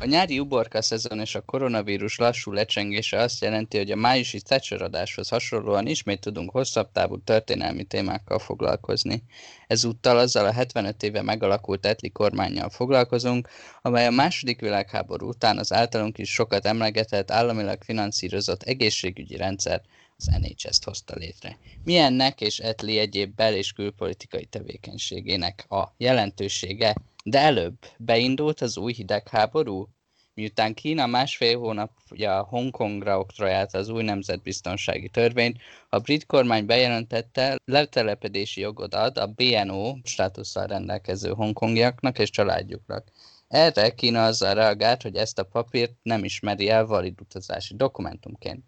A nyári uborka szezon és a koronavírus lassú lecsengése azt jelenti, hogy a májusi Thatcher adáshoz hasonlóan ismét tudunk hosszabb távú történelmi témákkal foglalkozni. Ezúttal azzal a 75 éve megalakult etli kormányjal foglalkozunk, amely a második világháború után az általunk is sokat emlegetett államilag finanszírozott egészségügyi rendszer az NHS-t hozta létre. Milyennek és Etli egyéb bel- és külpolitikai tevékenységének a jelentősége de előbb beindult az új hidegháború, miután Kína másfél hónapja Hongkongra oktrojálta az új nemzetbiztonsági törvényt, a brit kormány bejelentette, letelepedési jogot ad a BNO státusszal rendelkező hongkongiaknak és családjuknak. Erre Kína azzal reagált, hogy ezt a papírt nem ismeri el valid utazási dokumentumként.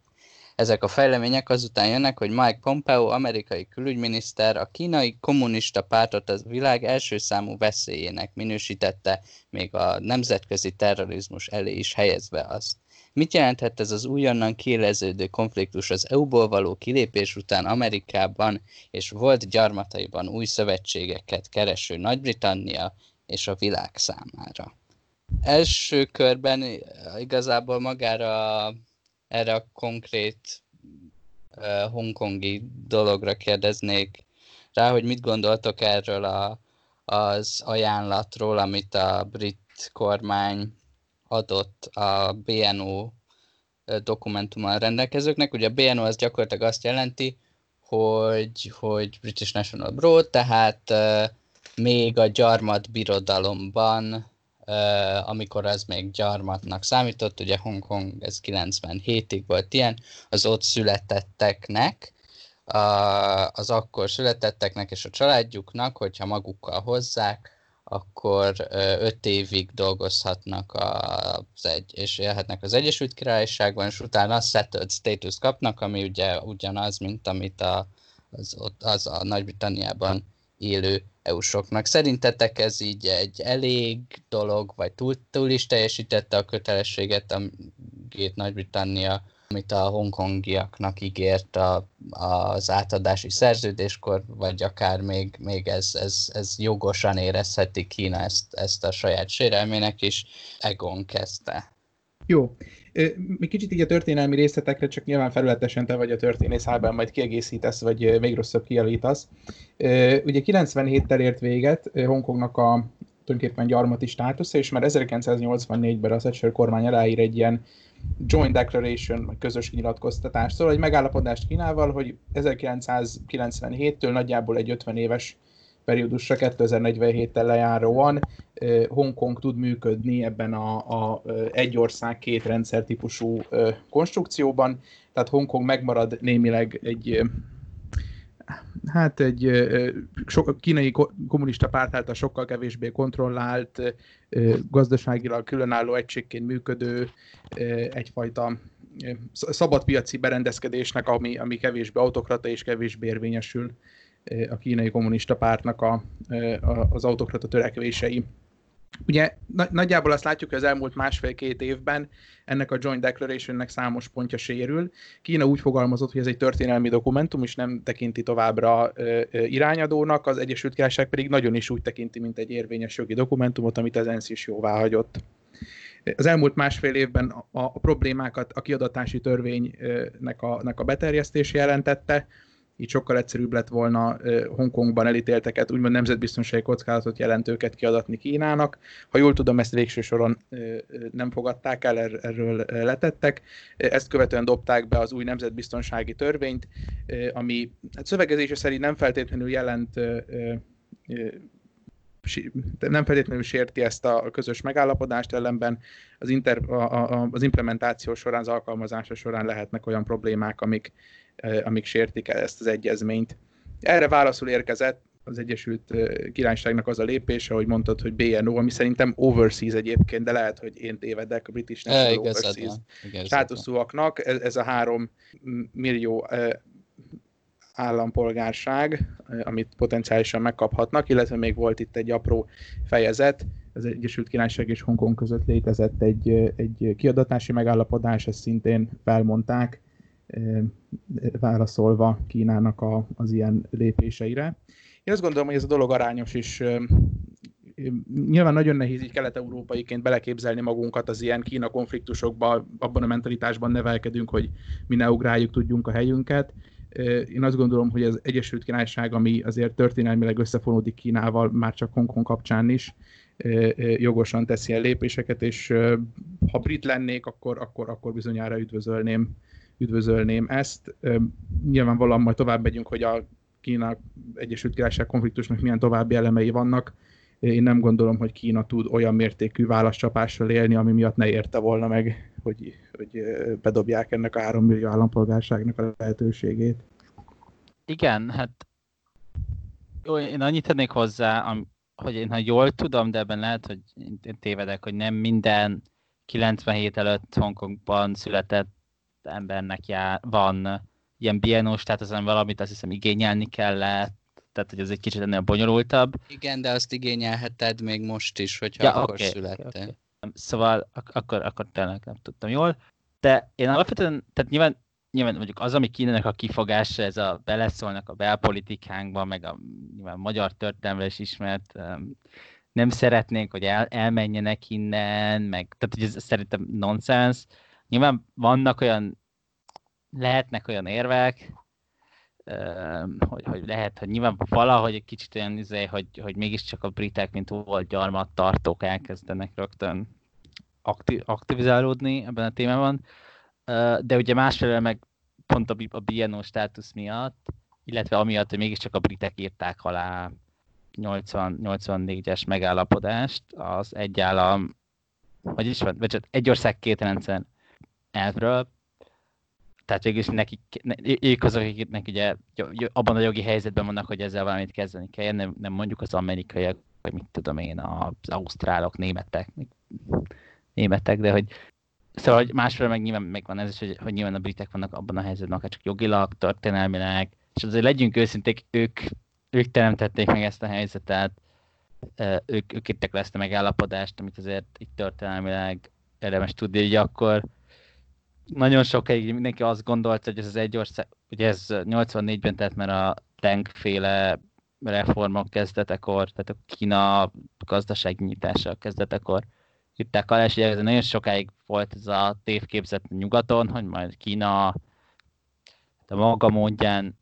Ezek a fejlemények azután jönnek, hogy Mike Pompeo, amerikai külügyminiszter, a kínai kommunista pártot a világ első számú veszélyének minősítette, még a nemzetközi terrorizmus elé is helyezve azt. Mit jelenthet ez az újonnan kiéleződő konfliktus az EU-ból való kilépés után Amerikában és volt gyarmataiban új szövetségeket kereső Nagy-Britannia és a világ számára? Első körben igazából magára erre a konkrét uh, hongkongi dologra kérdeznék rá, hogy mit gondoltok erről a, az ajánlatról, amit a brit kormány adott a BNO dokumentummal rendelkezőknek. Ugye a BNO az gyakorlatilag azt jelenti, hogy, hogy British National Broad, tehát uh, még a gyarmat birodalomban amikor az még gyarmatnak számított, ugye Hongkong ez 97-ig volt ilyen, az ott születetteknek, az akkor születetteknek és a családjuknak, hogyha magukkal hozzák, akkor öt évig dolgozhatnak az egy, és élhetnek az Egyesült Királyságban, és utána settled status kapnak, ami ugye ugyanaz, mint amit a, az, az a Nagy-Britanniában élő EU-soknak. Szerintetek ez így egy elég dolog, vagy túl, túl is teljesítette a kötelességet, amit Nagy-Britannia, amit a hongkongiaknak ígért a, az átadási szerződéskor, vagy akár még, még ez, ez, ez jogosan érezheti Kína ezt, ezt a saját sérelmének is. Egon kezdte. Jó. Mi kicsit így a történelmi részletekre, csak nyilván felületesen te vagy a történész hálban, majd kiegészítesz, vagy még rosszabb kialítasz. Ugye 97-tel ért véget Hongkongnak a tulajdonképpen gyarmati státusza, és már 1984-ben az Thatcher kormány aláír egy ilyen joint declaration, vagy közös nyilatkoztatás, szóval egy megállapodást Kínával, hogy 1997-től nagyjából egy 50 éves periódusra 2047-tel lejáróan Hongkong tud működni ebben a, a egy ország két rendszer típusú konstrukcióban, tehát Hongkong megmarad némileg egy hát egy so, kínai kommunista párt által sokkal kevésbé kontrollált, gazdaságilag különálló egységként működő egyfajta szabadpiaci berendezkedésnek, ami, ami kevésbé autokrata és kevésbé érvényesül a kínai kommunista pártnak a, az autokrata törekvései. Ugye nagyjából azt látjuk, hogy az elmúlt másfél-két évben ennek a Joint Declarationnek számos pontja sérül. Kína úgy fogalmazott, hogy ez egy történelmi dokumentum, és nem tekinti továbbra irányadónak, az Egyesült Királyság pedig nagyon is úgy tekinti, mint egy érvényes jogi dokumentumot, amit az ENSZ is jóvá hagyott. Az elmúlt másfél évben a, a problémákat a kiadatási törvénynek a, a beterjesztése jelentette, így sokkal egyszerűbb lett volna Hongkongban elítélteket, úgymond nemzetbiztonsági kockázatot jelentőket kiadatni Kínának. Ha jól tudom, ezt végső soron nem fogadták el, er-, erről letettek. Ezt követően dobták be az új nemzetbiztonsági törvényt, ami hát szövegezése szerint nem feltétlenül jelent nem feltétlenül sérti ezt a közös megállapodást, ellenben az, inter, a, a, az implementáció során, az alkalmazása során lehetnek olyan problémák, amik, amik sértik ezt az egyezményt. Erre válaszul érkezett az Egyesült Királyságnak az a lépése, hogy mondtad, hogy BNO, ami szerintem overseas egyébként, de lehet, hogy én tévedek, a British National Overseas státuszúaknak. Ez, ez a három millió állampolgárság, amit potenciálisan megkaphatnak, illetve még volt itt egy apró fejezet, az Egyesült Királyság és Hongkong között létezett egy, egy kiadatási megállapodás, ezt szintén felmondták, válaszolva Kínának a, az ilyen lépéseire. Én azt gondolom, hogy ez a dolog arányos is nyilván nagyon nehéz így kelet-európaiként beleképzelni magunkat az ilyen Kína konfliktusokba, abban a mentalitásban nevelkedünk, hogy mi ne ugráljuk tudjunk a helyünket. Én azt gondolom, hogy az Egyesült Királyság, ami azért történelmileg összefonódik Kínával, már csak Hongkong kapcsán is, jogosan teszi el lépéseket, és ha brit lennék, akkor, akkor, akkor bizonyára üdvözölném, üdvözölném ezt. Nyilvánvalóan majd tovább megyünk, hogy a Kína Egyesült Királyság konfliktusnak milyen további elemei vannak. Én nem gondolom, hogy Kína tud olyan mértékű válaszcsapással élni, ami miatt ne érte volna meg, hogy, hogy bedobják ennek a három millió állampolgárságnak a lehetőségét. Igen, hát jó, én annyit tennék hozzá, hogy én ha jól tudom, de ebben lehet, hogy én tévedek, hogy nem minden 97 előtt Hongkongban született embernek jár, van ilyen bienós, tehát azon valamit azt hiszem igényelni kellett, tehát hogy ez egy kicsit ennél bonyolultabb. Igen, de azt igényelheted még most is, hogyha ja, akkor okay, születtél. Okay, okay. Szóval ak- akkor, akkor tényleg nem tudtam jól. De én alapvetően, tehát nyilván, nyilván mondjuk az, ami Kínának a kifogása, ez a beleszólnak a belpolitikánkba, meg a nyilván magyar történelemre is ismert, nem szeretnénk, hogy el, elmenjenek innen, meg, tehát hogy ez szerintem nonsens. Nyilván vannak olyan lehetnek olyan érvek, hogy, hogy lehet, hogy nyilván valahogy egy kicsit olyan izé, hogy, hogy mégiscsak a britek, mint volt gyarmat tartók elkezdenek rögtön aktiv, aktivizálódni ebben a témában. De ugye másfelől meg pont a, a BNO státusz miatt, illetve amiatt, hogy mégiscsak a britek írták alá 80, 84-es megállapodást, az egy állam, vagy is van, vagy egy ország két rendszer elvről, tehát végül is nekik, ne, ők azok, akiknek ugye abban a jogi helyzetben vannak, hogy ezzel valamit kezdeni kell, nem, nem mondjuk az amerikaiak, vagy mit tudom én, az ausztrálok, németek, németek, de hogy Szóval hogy másfél meg nyilván megvan ez is, hogy, hogy nyilván a britek vannak abban a helyzetben, akár csak jogilag, történelmileg, és azért legyünk őszinték, ők, ők teremtették meg ezt a helyzetet, ők, ők írtak le ezt a megállapodást, amit azért itt történelmileg érdemes tudni, hogy akkor nagyon sokáig mindenki azt gondolta, hogy ez az egy ország, ugye ez 84-ben tett, mert a tankféle reformok kezdetekor, tehát a Kína gazdasági nyitása kezdetekor írták alá, és ugye nagyon sokáig volt ez a tévképzet nyugaton, hogy majd Kína a maga módján,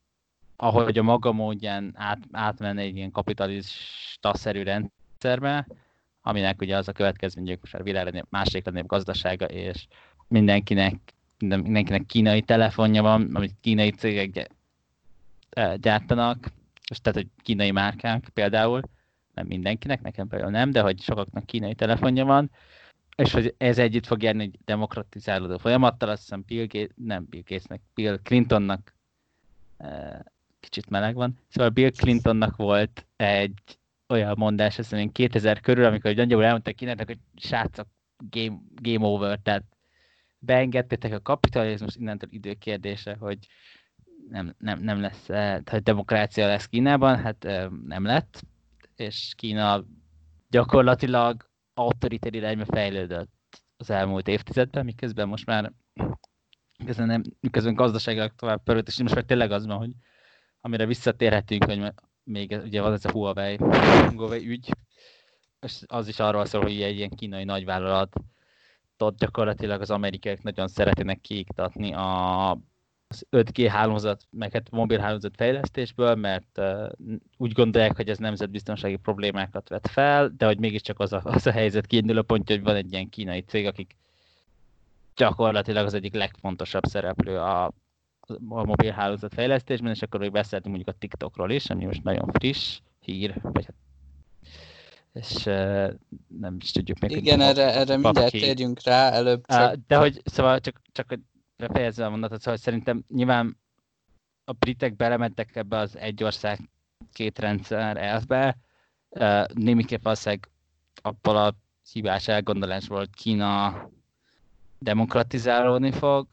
ahogy a maga módján át, átmenne egy ilyen kapitalista-szerű rendszerbe, aminek ugye az a következmény, hogy most a világ másik legnagyobb gazdasága, és mindenkinek mindenkinek kínai telefonja van, amit kínai cégek gyártanak, és tehát, hogy kínai márkák például, nem mindenkinek, nekem például nem, de hogy sokaknak kínai telefonja van, és hogy ez együtt fog járni egy demokratizálódó folyamattal, azt hiszem Bill Gates, nem Bill Gatesnek, Bill Clintonnak kicsit meleg van. Szóval Bill Clintonnak volt egy olyan mondás, azt hiszem 2000 körül, amikor nagyjából elmondták Kínának, hogy srácok, game, game over, tehát beengedtétek a kapitalizmus, innentől időkérdése, hogy nem, nem, nem lesz, eh, hogy demokrácia lesz Kínában, hát eh, nem lett, és Kína gyakorlatilag autoritár irányba fejlődött az elmúlt évtizedben, miközben most már miközben, nem, miközben gazdaságilag tovább pörölt, és most már tényleg az van, hogy amire visszatérhetünk, hogy még ugye van ez a Huawei, Huawei ügy, és az is arról szól, hogy egy ilyen kínai nagyvállalat ott gyakorlatilag az amerikaiak nagyon szeretnének kiiktatni a, az 5G hálózat, meg hát mobil hálózat fejlesztésből, mert uh, úgy gondolják, hogy ez nemzetbiztonsági problémákat vet fel, de hogy mégiscsak az a, az a helyzet kiinduló pontja, hogy van egy ilyen kínai cég, akik gyakorlatilag az egyik legfontosabb szereplő a, a mobil hálózat fejlesztésben, és akkor még beszéltünk mondjuk a TikTokról is, ami most nagyon friss hír, vagy hát és uh, nem is tudjuk még. Igen, erre, erre mindjárt térjünk rá, előbb csak... Uh, de hogy, szóval csak, csak befejezve a mondatot, szóval szerintem nyilván a britek belementek ebbe az egy ország két rendszer elvbe, uh, némiképp valószínűleg abból a hibás elgondolásból, hogy Kína demokratizálódni fog,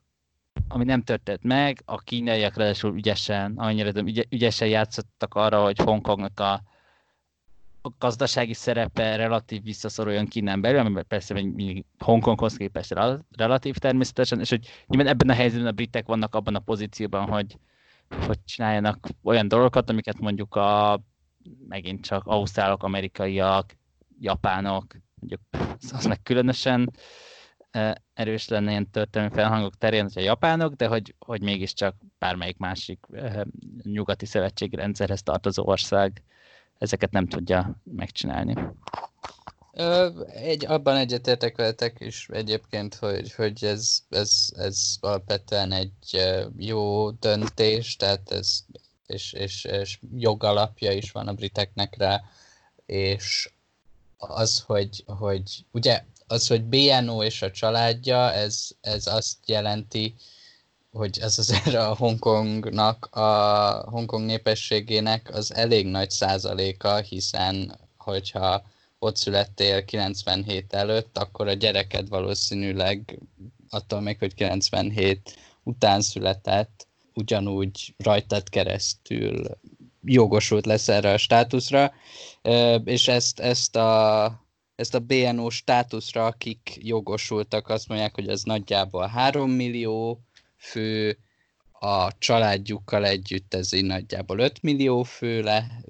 ami nem történt meg, a kínaiak ráadásul ügyesen, annyira ügyesen játszottak arra, hogy Hongkongnak a a gazdasági szerepe relatív visszaszoruljon Kínán belül, ami persze még Hongkonghoz képest relatív természetesen, és hogy nyilván ebben a helyzetben a britek vannak abban a pozícióban, hogy, hogy csináljanak olyan dolgokat, amiket mondjuk a megint csak ausztrálok, amerikaiak japánok, mondjuk az meg különösen erős lenne ilyen történelmi felhangok terén, hogy a japánok, de hogy, hogy mégiscsak bármelyik másik nyugati szövetségi rendszerhez tartozó ország ezeket nem tudja megcsinálni. Egy, abban egyetértek veletek is egyébként, hogy, hogy ez, ez, ez alapvetően egy jó döntés, tehát ez és, és, és jogalapja is van a briteknek rá, és az, hogy, hogy ugye az, hogy BNO és a családja, ez, ez azt jelenti, hogy ez azért a Hongkongnak, a Hongkong népességének az elég nagy százaléka, hiszen hogyha ott születtél 97 előtt, akkor a gyereked valószínűleg attól még, hogy 97 után született, ugyanúgy rajtad keresztül jogosult lesz erre a státuszra, és ezt, ezt a ezt a BNO státuszra, akik jogosultak, azt mondják, hogy ez nagyjából 3 millió fő, a családjukkal együtt ez így nagyjából 5 millió főre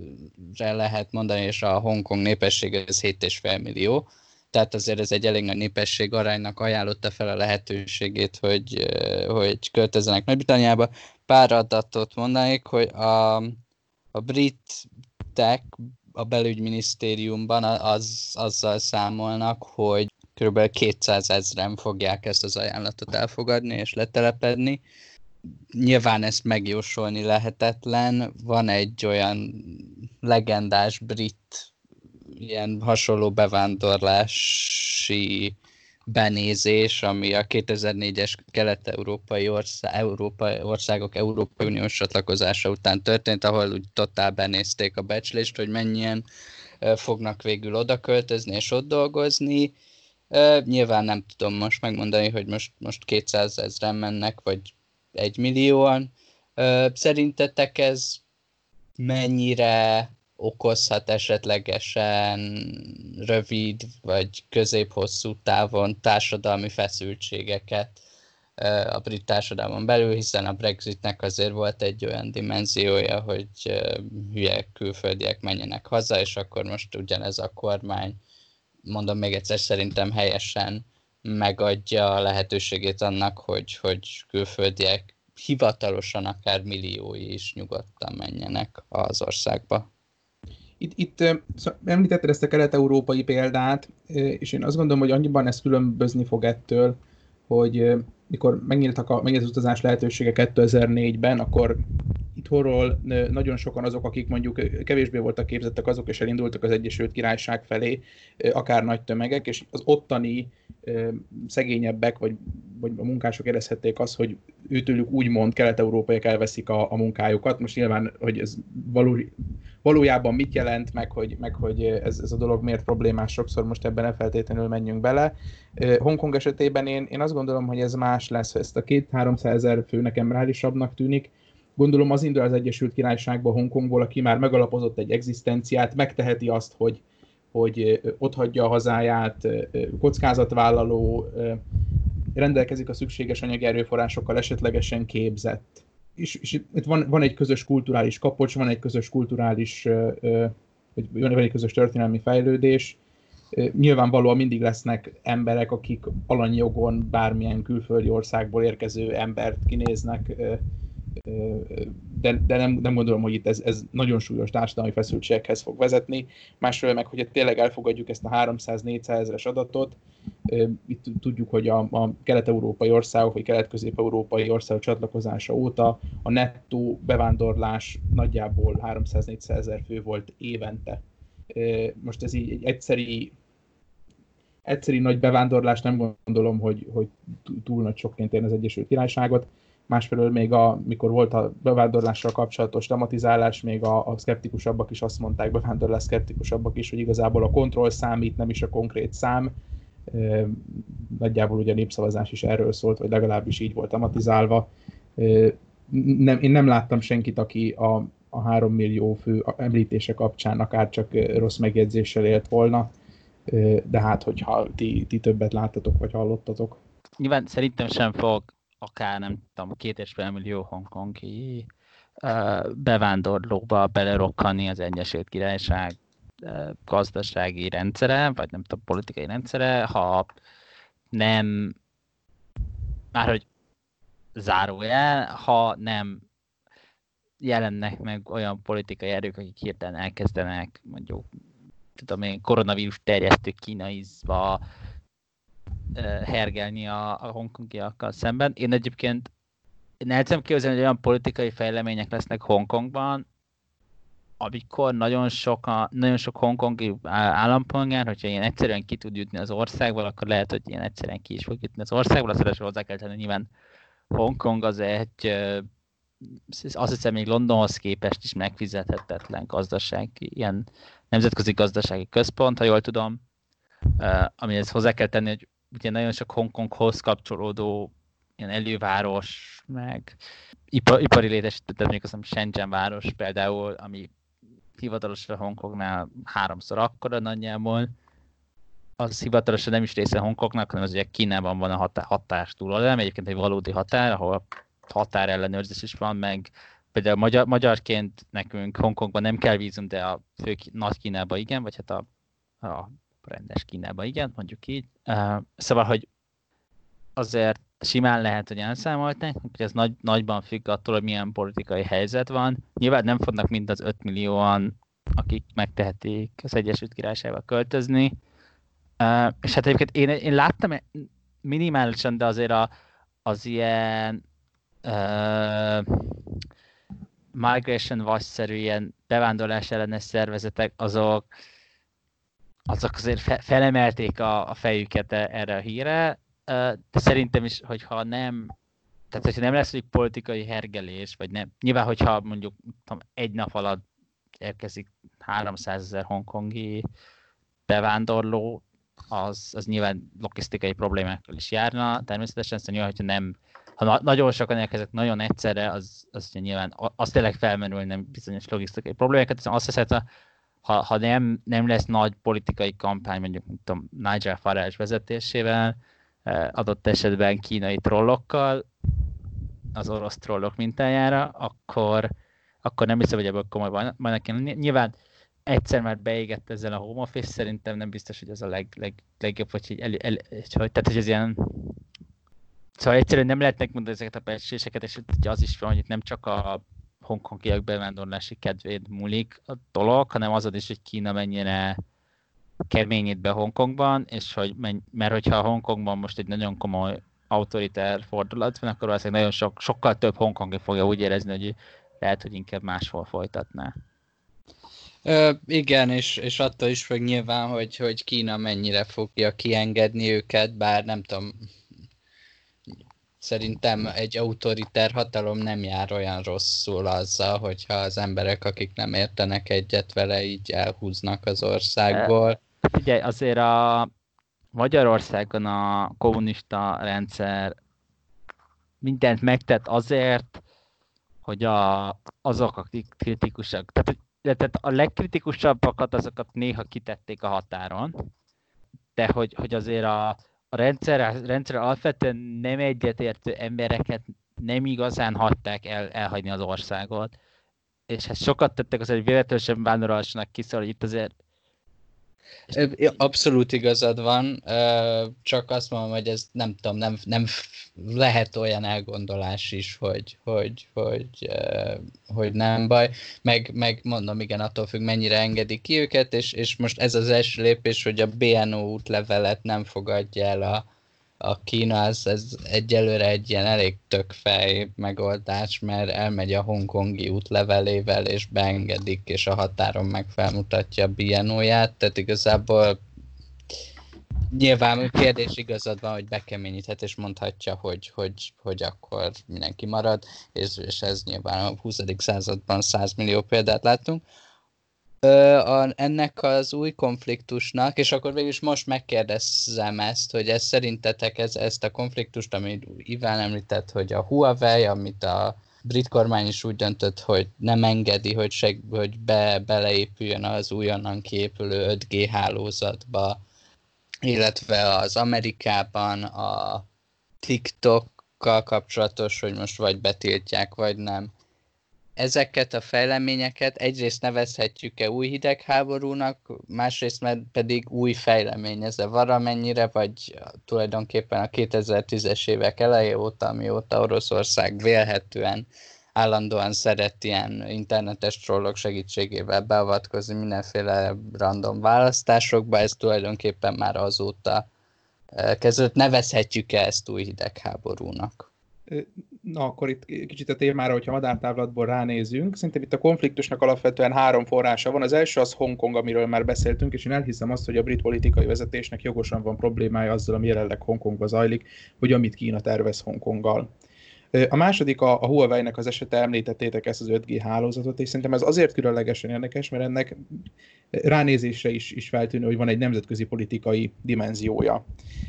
lehet mondani, és a Hongkong népessége ez 7,5 millió. Tehát azért ez egy elég nagy népesség aránynak ajánlotta fel a lehetőségét, hogy, hogy költözzenek Nagy-Britanniába. Pár adatot mondanék, hogy a, a britek a belügyminisztériumban az, azzal számolnak, hogy kb. 200 ezeren fogják ezt az ajánlatot elfogadni és letelepedni. Nyilván ezt megjósolni lehetetlen. Van egy olyan legendás brit ilyen hasonló bevándorlási benézés, ami a 2004-es kelet-európai ország, Európa, országok Európai Uniós csatlakozása után történt, ahol úgy totál benézték a becslést, hogy mennyien fognak végül oda költözni és ott dolgozni. Nyilván nem tudom most megmondani, hogy most, most 200 ezeren mennek, vagy egy millióan. Szerintetek ez mennyire okozhat esetlegesen rövid vagy közép-hosszú távon társadalmi feszültségeket a brit társadalmon belül, hiszen a Brexitnek azért volt egy olyan dimenziója, hogy hülye külföldiek menjenek haza, és akkor most ugyanez a kormány, mondom még egyszer, szerintem helyesen megadja a lehetőségét annak, hogy, hogy külföldiek hivatalosan akár milliói is nyugodtan menjenek az országba. Itt, itt szóval említetted ezt a kelet-európai példát, és én azt gondolom, hogy annyiban ez különbözni fog ettől, hogy mikor megnyíltak a, megnyílt az utazás lehetősége 2004-ben, akkor itthonról nagyon sokan azok, akik mondjuk kevésbé voltak képzettek, azok és elindultak az Egyesült Királyság felé, akár nagy tömegek, és az ottani szegényebbek, vagy, vagy a munkások érezhették azt, hogy őtőlük úgymond kelet-európaiak elveszik a, a munkájukat. Most nyilván, hogy ez való, valójában mit jelent, meg hogy, meg hogy ez, ez a dolog miért problémás, sokszor most ebben ne feltétlenül menjünk bele. Hongkong esetében én, én azt gondolom, hogy ez más lesz, ezt a két-háromszáz ezer fő nekem reálisabbnak tűnik, Gondolom az indul az Egyesült Királyságba, Hongkongból, aki már megalapozott egy egzisztenciát, megteheti azt, hogy, hogy ott hagyja a hazáját, kockázatvállaló, rendelkezik a szükséges anyagi erőforrásokkal, esetlegesen képzett. És, és itt van, van egy közös kulturális kapocs, van egy közös kulturális, vagy van egy közös történelmi fejlődés. Nyilvánvalóan mindig lesznek emberek, akik alanyjogon bármilyen külföldi országból érkező embert kinéznek, de, de nem, nem gondolom, hogy itt ez, ez nagyon súlyos társadalmi feszültségekhez fog vezetni. Másról meg, hogy tényleg elfogadjuk ezt a 300-400 ezeres adatot, itt tudjuk, hogy a, a kelet-európai országok, vagy kelet-közép-európai országok csatlakozása óta a nettó bevándorlás nagyjából 300-400 ezer fő volt évente. Most ez így egy egyszeri egyszeri nagy bevándorlás nem gondolom, hogy, hogy túl nagy sokként érne az Egyesült Királyságot másfelől még a, mikor volt a bevándorlással kapcsolatos dramatizálás, még a, a szkeptikusabbak is azt mondták, bevándorlás szkeptikusabbak is, hogy igazából a kontroll számít, nem is a konkrét szám. Nagyjából ugye a népszavazás is erről szólt, vagy legalábbis így volt dramatizálva. E, nem, én nem láttam senkit, aki a, a három millió fő említése kapcsán akár csak rossz megjegyzéssel élt volna, de hát, hogyha ti, ti többet láttatok, vagy hallottatok. Nyilván szerintem sem fog akár nem tudom, két és fél millió hongkongi bevándorlóba belerokkani az Egyesült Királyság gazdasági rendszere, vagy nem tudom, politikai rendszere, ha nem, már hogy zárójel, ha nem jelennek meg olyan politikai erők, akik hirtelen elkezdenek mondjuk tudom én, koronavírus terjesztő kínaizva hergelni a, a hongkongiakkal szemben. Én egyébként tudom képzelni, hogy olyan politikai fejlemények lesznek Hongkongban, amikor nagyon sok, a, nagyon sok hongkongi állampolgár, hogyha ilyen egyszerűen ki tud jutni az országból, akkor lehet, hogy ilyen egyszerűen ki is fog jutni az országból. Azt hozzá kell tenni, nyilván Hongkong az egy, azt hiszem még Londonhoz képest is megfizethetetlen gazdaság, ilyen nemzetközi gazdasági központ, ha jól tudom, amihez hozzá kell tenni, hogy ugye nagyon sok Hongkonghoz kapcsolódó ilyen előváros, meg ipar, ipari létesített, mondjuk azt Shenzhen város például, ami hivatalosan Hongkongnál háromszor akkora nagyjából, az hivatalosan nem is része Hongkongnak, hanem az ugye Kínában van a határ, hatás túloldalán, egyébként egy valódi határ, ahol határellenőrzés is van, meg például magyar, magyarként nekünk Hongkongban nem kell vízum, de a fő nagy Kínába igen, vagy hát a, a rendes Kínába igen, mondjuk így. Uh, szóval, hogy azért simán lehet, hogy elszámolták, hogy ez nagy, nagyban függ attól, hogy milyen politikai helyzet van. Nyilván nem fognak mind az 5 millióan, akik megtehetik az Egyesült Királyságba költözni. Uh, és hát egyébként én, én láttam minimálisan, de azért a, az ilyen uh, migration watch-szerű ilyen bevándorlás ellenes szervezetek, azok, azok azért fe, felemelték a, a fejüket e, erre a híre, de szerintem is, hogyha nem, tehát hogyha nem lesz egy politikai hergelés, vagy nem, nyilván, hogyha mondjuk tudom, egy nap alatt érkezik 300 ezer hongkongi bevándorló, az, az nyilván logisztikai problémákkal is járna, természetesen, szóval nyilván, hogyha nem ha na- nagyon sokan elkezdek nagyon egyszerre, az, az nyilván az tényleg felmerülne bizonyos logisztikai problémákat, azt hiszem, ha, ha nem, nem lesz nagy politikai kampány, mondjuk mint tudom, Nigel Farage vezetésével, eh, adott esetben kínai trollokkal, az orosz trollok mintájára, akkor, akkor nem hiszem, hogy ebből komoly van. Nyilván egyszer már beégett ezzel a home office, szerintem nem biztos, hogy ez a leg, leg, legjobb, hogy így el, el, el, tehát hogy ez ilyen Szóval egyszerűen nem lehetnek mondani ezeket a becsléseket, és az is van, hogy itt nem csak a hongkongiak bevándorlási kedvéd múlik a dolog, hanem azon is, hogy Kína mennyire keményít be Hongkongban, és hogy menny, mert hogyha Hongkongban most egy nagyon komoly autoritár fordulat van, akkor valószínűleg nagyon sok, sokkal több hongkongi fogja úgy érezni, hogy lehet, hogy inkább máshol folytatná. Ö, igen, és, és attól is függ nyilván, hogy, hogy Kína mennyire fogja kiengedni őket, bár nem tudom, Szerintem egy autoriter hatalom nem jár olyan rosszul azzal, hogyha az emberek, akik nem értenek egyet vele, így elhúznak az országból. Ugye azért a Magyarországon a kommunista rendszer mindent megtett azért, hogy a, azok, akik kritikusak, tehát, tehát a legkritikusabbakat azokat néha kitették a határon, de hogy, hogy azért a, a rendszer, rendszer alapvetően nem egyetértő embereket nem igazán hagyták el, elhagyni az országot. És hát sokat tettek azért, hogy véletlenül sem vándorolásnak ki, szóval itt azért Abszolút igazad van, csak azt mondom, hogy ez nem tudom, nem, nem lehet olyan elgondolás is, hogy, hogy, hogy, hogy nem baj. Meg, meg mondom, igen, attól függ, mennyire engedik ki őket, és, és most ez az első lépés, hogy a BNO útlevelet nem fogadja el a, a Kína, ez, ez egyelőre egy ilyen elég tökfej megoldás, mert elmegy a hongkongi útlevelével, és beengedik, és a határon meg felmutatja a BNO-ját, tehát igazából nyilván kérdés igazad van, hogy bekeményíthet, és mondhatja, hogy, hogy, hogy akkor mindenki marad, és, és ez nyilván a 20. században 100 millió példát láttunk a, ennek az új konfliktusnak, és akkor végül is most megkérdezem ezt, hogy ez szerintetek ez, ezt a konfliktust, amit Iván említett, hogy a Huawei, amit a brit kormány is úgy döntött, hogy nem engedi, hogy, seg, hogy be, beleépüljön az újonnan kiépülő 5G hálózatba, illetve az Amerikában a TikTokkal kapcsolatos, hogy most vagy betiltják, vagy nem ezeket a fejleményeket egyrészt nevezhetjük-e új hidegháborúnak, másrészt pedig új fejlemény ez a valamennyire, vagy tulajdonképpen a 2010-es évek eleje óta, amióta Oroszország vélhetően állandóan szeret ilyen internetes trollok segítségével beavatkozni mindenféle random választásokba, ez tulajdonképpen már azóta kezdődött. Nevezhetjük-e ezt új hidegháborúnak? Na, akkor itt kicsit a témára, hogyha madártávlatból ránézünk, szerintem itt a konfliktusnak alapvetően három forrása van. Az első az Hongkong, amiről már beszéltünk, és én elhiszem azt, hogy a brit politikai vezetésnek jogosan van problémája azzal, ami jelenleg Hongkongban zajlik, hogy amit Kína tervez Hongkonggal. A második a, a Huawei-nek az esete, említettétek ezt az 5G hálózatot, és szerintem ez azért különlegesen érdekes, mert ennek ránézésre is, is feltűnő, hogy van egy nemzetközi politikai dimenziója.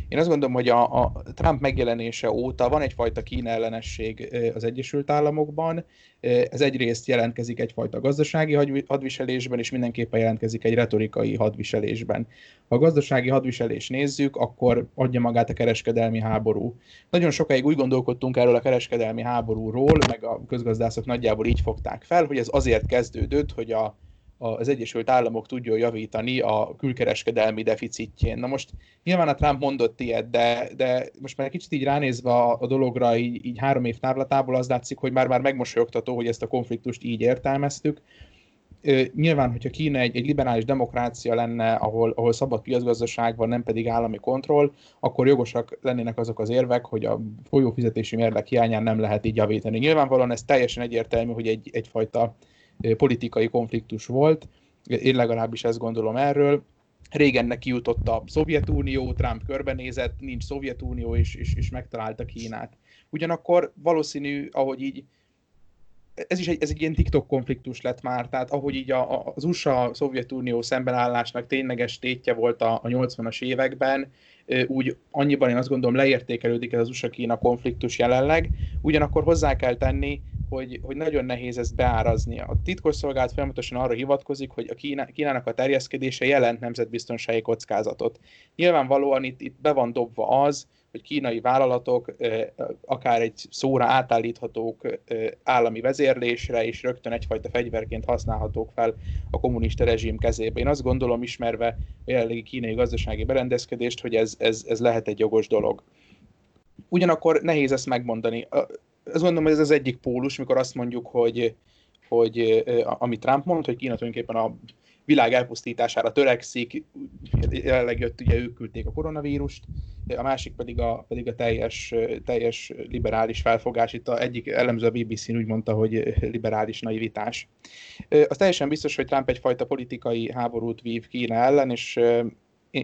Én azt gondolom, hogy a, a Trump megjelenése óta van egyfajta Kína ellenesség az Egyesült Államokban. Ez egyrészt jelentkezik egyfajta gazdasági hadviselésben, és mindenképpen jelentkezik egy retorikai hadviselésben. Ha a gazdasági hadviselést nézzük, akkor adja magát a kereskedelmi háború. Nagyon sokáig úgy gondolkodtunk erről a kereskedelmi háborúról, meg a közgazdászok nagyjából így fogták fel, hogy ez azért kezdődött, hogy a az Egyesült Államok tudja javítani a külkereskedelmi deficitjén. Na most nyilván a Trump mondott ilyet, de, de most már kicsit így ránézve a, a dologra így, így három év távlatából az látszik, hogy már, már megmosolyogtató, hogy ezt a konfliktust így értelmeztük. Nyilván, hogyha Kína egy, egy liberális demokrácia lenne, ahol, ahol szabad piacgazdaság van, nem pedig állami kontroll, akkor jogosak lennének azok az érvek, hogy a folyófizetési mérleg hiányán nem lehet így javítani. Nyilvánvalóan ez teljesen egyértelmű, hogy egy, egyfajta politikai konfliktus volt, én legalábbis ezt gondolom erről. Régen neki jutott a Szovjetunió, Trump körbenézett, nincs Szovjetunió, és, és, és megtalálta Kínát. Ugyanakkor valószínű, ahogy így ez is egy, ez egy ilyen TikTok konfliktus lett már, tehát ahogy így a, az USA-Szovjetunió szembenállásnak tényleges tétje volt a, a 80-as években, úgy annyiban én azt gondolom leértékelődik ez az USA-Kína konfliktus jelenleg, ugyanakkor hozzá kell tenni, hogy, hogy nagyon nehéz ezt beárazni. A titkosszolgálat folyamatosan arra hivatkozik, hogy a Kína, Kínának a terjeszkedése jelent nemzetbiztonsági kockázatot. Nyilvánvalóan itt, itt be van dobva az, hogy kínai vállalatok akár egy szóra átállíthatók állami vezérlésre, és rögtön egyfajta fegyverként használhatók fel a kommunista rezsim kezébe. Én azt gondolom, ismerve a jelenlegi kínai gazdasági berendezkedést, hogy ez, ez, ez lehet egy jogos dolog. Ugyanakkor nehéz ezt megmondani azt gondolom, hogy ez az egyik pólus, mikor azt mondjuk, hogy, hogy amit Trump mond, hogy Kína tulajdonképpen a világ elpusztítására törekszik, jelenleg jött, ugye ők küldték a koronavírust, a másik pedig a, pedig a teljes, teljes liberális felfogás. Itt a egyik elemző a BBC-n úgy mondta, hogy liberális naivitás. Az teljesen biztos, hogy Trump egyfajta politikai háborút vív Kína ellen, és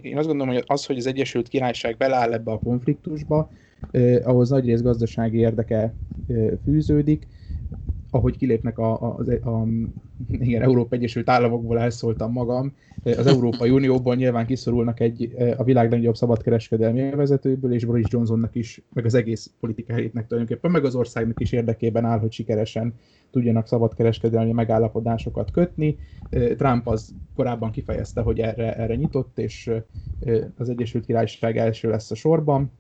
én azt gondolom, hogy az, hogy az Egyesült Királyság beleáll ebbe a konfliktusba, eh, ahhoz nagyrészt gazdasági érdeke eh, fűződik, ahogy kilépnek a, a, a, a igen, Európa Egyesült Államokból elszóltam magam, az Európai Unióból nyilván kiszorulnak egy, a világ legnagyobb szabadkereskedelmi vezetőből, és Boris Johnsonnak is, meg az egész politikájétnek tulajdonképpen, meg az országnak is érdekében áll, hogy sikeresen tudjanak szabadkereskedelmi megállapodásokat kötni. Trump az korábban kifejezte, hogy erre, erre nyitott, és az Egyesült Királyság első lesz a sorban.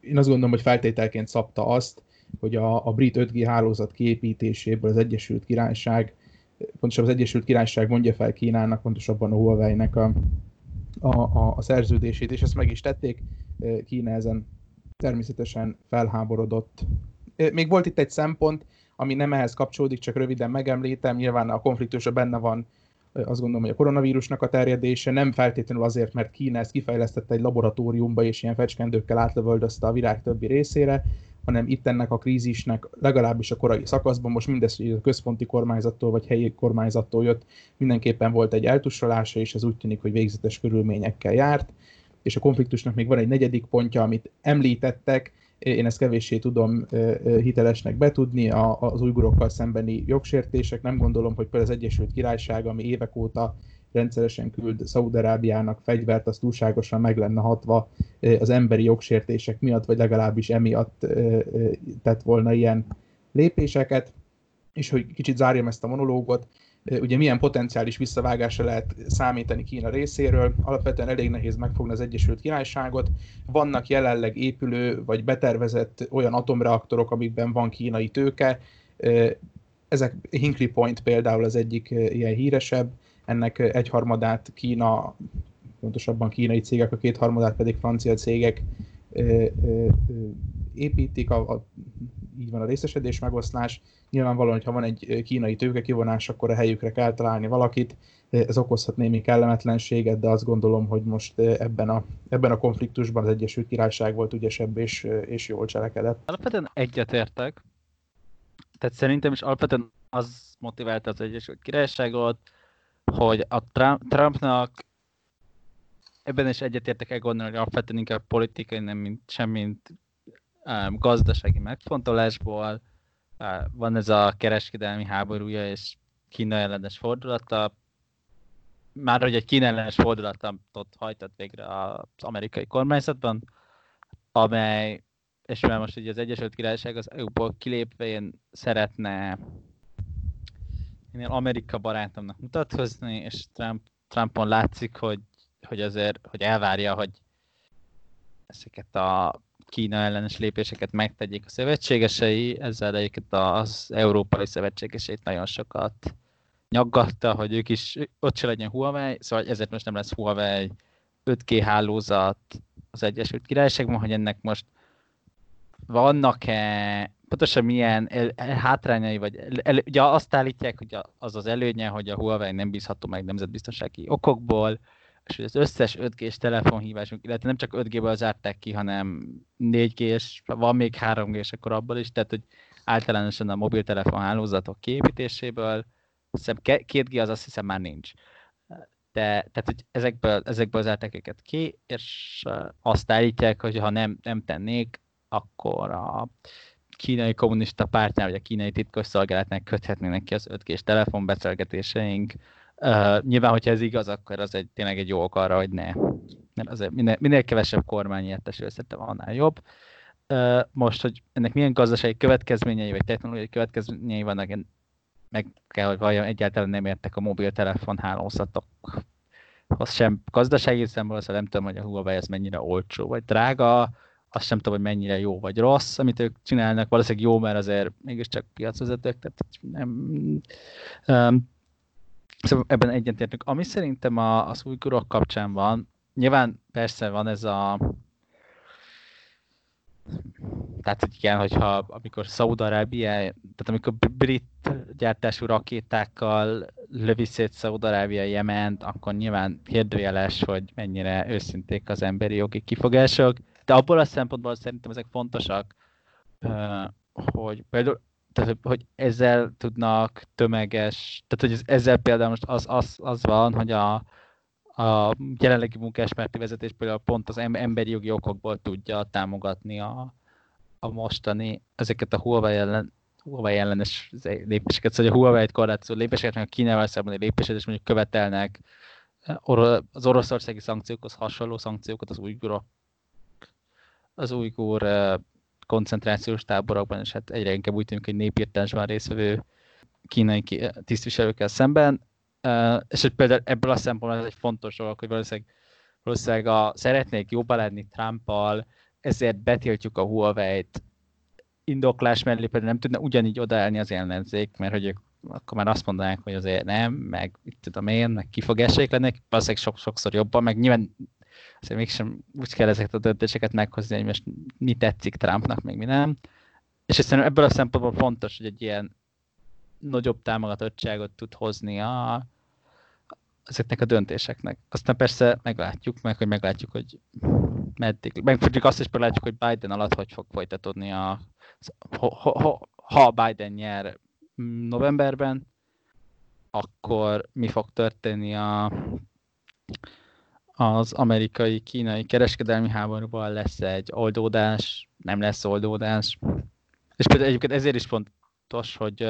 Én azt gondolom, hogy feltételként szabta azt, hogy a, a brit 5G hálózat kiépítéséből az Egyesült Királyság, pontosabban az Egyesült Királyság mondja fel Kínának, pontosabban a Huawei-nek a, a, a, a szerződését, és ezt meg is tették. Kína ezen természetesen felháborodott. Még volt itt egy szempont, ami nem ehhez kapcsolódik, csak röviden megemlítem, nyilván a konfliktusra benne van azt gondolom, hogy a koronavírusnak a terjedése nem feltétlenül azért, mert Kína ezt kifejlesztette egy laboratóriumba, és ilyen fecskendőkkel átlövöldözte a világ többi részére, hanem itt ennek a krízisnek legalábbis a korai szakaszban, most mindez, hogy a központi kormányzattól vagy helyi kormányzattól jött, mindenképpen volt egy eltussolása, és ez úgy tűnik, hogy végzetes körülményekkel járt, és a konfliktusnak még van egy negyedik pontja, amit említettek, én ezt kevéssé tudom hitelesnek betudni, az ujgurokkal szembeni jogsértések. Nem gondolom, hogy például az Egyesült Királyság, ami évek óta rendszeresen küld Szaudarábiának fegyvert, az túlságosan meg lenne hatva az emberi jogsértések miatt, vagy legalábbis emiatt tett volna ilyen lépéseket. És hogy kicsit zárjam ezt a monológot, ugye milyen potenciális visszavágásra lehet számítani Kína részéről. Alapvetően elég nehéz megfogni az Egyesült Királyságot. Vannak jelenleg épülő vagy betervezett olyan atomreaktorok, amikben van kínai tőke. ezek Hinkley Point például az egyik ilyen híresebb, ennek egyharmadát Kína, pontosabban kínai cégek, a kétharmadát pedig francia cégek építik, a, a, így van a részesedés megoszlás. Nyilvánvalóan, hogyha van egy kínai tőke kivonás, akkor a helyükre kell találni valakit. Ez okozhat némi kellemetlenséget, de azt gondolom, hogy most ebben a, ebben a konfliktusban az Egyesült Királyság volt ügyesebb és, és jól cselekedett. Alapvetően egyetértek. Tehát szerintem is alapvetően az motiválta az Egyesült Királyságot, hogy a Trumpnak ebben is egyetértek el gondolni, hogy alapvetően inkább politikai, nem mint, sem mint um, gazdasági megfontolásból. Uh, van ez a kereskedelmi háborúja és Kína ellenes fordulata. Már hogy egy Kína ellenes fordulatot hajtott végre az amerikai kormányzatban, amely, és már most ugye az Egyesült Királyság az EU-ból kilépve szeretne minél Amerika barátomnak mutatkozni, és Trump, Trumpon látszik, hogy hogy azért, hogy elvárja, hogy ezeket a Kína ellenes lépéseket megtegyék a szövetségesei, ezzel egyébként az európai szövetségeseit nagyon sokat nyaggatta, hogy ők is, ott se legyen Huawei, szóval ezért most nem lesz Huawei 5G hálózat az Egyesült Királyságban, hogy ennek most vannak-e, pontosan milyen el, el, hátrányai, vagy el, el, ugye azt állítják, hogy az az előnye, hogy a Huawei nem bízható meg nemzetbiztonsági okokból, és hogy az összes 5G-s telefonhívásunk, illetve nem csak 5G-ből zárták ki, hanem 4G-s, van még 3G-s akkor abból is, tehát hogy általánosan a mobiltelefon hálózatok kiépítéséből, hiszem 2G az azt hiszem már nincs. De, tehát, hogy ezekből, ezekből zárták őket ki, és azt állítják, hogy ha nem, nem tennék, akkor a kínai kommunista pártnál, vagy a kínai titkos szolgálatnál köthetnének ki az 5G-s telefonbeszélgetéseink, Uh, nyilván, hogyha ez igaz, akkor az egy, tényleg egy jó ok arra, hogy ne. Mert azért minél, minél kevesebb kormány értesül, szerintem annál jobb. Uh, most, hogy ennek milyen gazdasági következményei, vagy technológiai következményei vannak, én meg kell, hogy vajon egyáltalán nem értek a mobiltelefon hálózatok az sem gazdasági szempontból, szóval nem tudom, hogy a Huawei ez mennyire olcsó, vagy drága, azt sem tudom, hogy mennyire jó vagy rossz, amit ők csinálnak, valószínűleg jó, mert azért mégiscsak piacvezetők, tehát nem, um, Szóval ebben egyetértünk. Ami szerintem a, az újgurok kapcsán van, nyilván persze van ez a tehát, hogy igen, hogyha amikor Szaudarábia, tehát amikor brit gyártású rakétákkal lövi szét Szaudarábia Jement, akkor nyilván kérdőjeles, hogy mennyire őszinték az emberi jogi kifogások, de abból a szempontból szerintem ezek fontosak, hogy például tehát, hogy ezzel tudnak tömeges, tehát hogy ezzel például most az, az, az van, hogy a, a jelenlegi munkáspárti vezetés például pont az emberi jogi okokból tudja támogatni a, a mostani, ezeket a Huawei ellen, Huawei ellenes lépéseket, szóval a Huawei-t korlátozó lépéseket, meg a Kínával szembeni lépéseket, és mondjuk követelnek. Az oroszországi szankciókhoz hasonló szankciókat az újgurok az újgur koncentrációs táborokban, és hát egyre inkább úgy tűnik, hogy népírtásban részvevő kínai tisztviselőkkel szemben. És hogy például ebből a szempontból ez egy fontos dolog, hogy valószínűleg, valószínűleg a, szeretnék jobban lenni Trumpal, ezért betiltjuk a Huawei-t indoklás mellé, például nem tudna ugyanígy odaállni az ellenzék, mert hogy ők akkor már azt mondanák, hogy azért nem, meg itt tudom én, meg kifogásaik lennek, valószínűleg sok, sokszor jobban, meg nyilván azért mégsem úgy kell ezeket a döntéseket meghozni, hogy most mi tetszik Trumpnak, még mi nem. És szerintem ebből a szempontból fontos, hogy egy ilyen nagyobb támogatottságot tud hozni a, ezeknek a döntéseknek. Aztán persze meglátjuk, meg hogy meglátjuk, hogy meddig. Meg azt is látjuk, hogy Biden alatt hogy fog folytatódni a... Ha, ha, ha Biden nyer novemberben, akkor mi fog történni a az amerikai-kínai kereskedelmi háborúban lesz egy oldódás, nem lesz oldódás. És például egyébként ezért is fontos, hogy,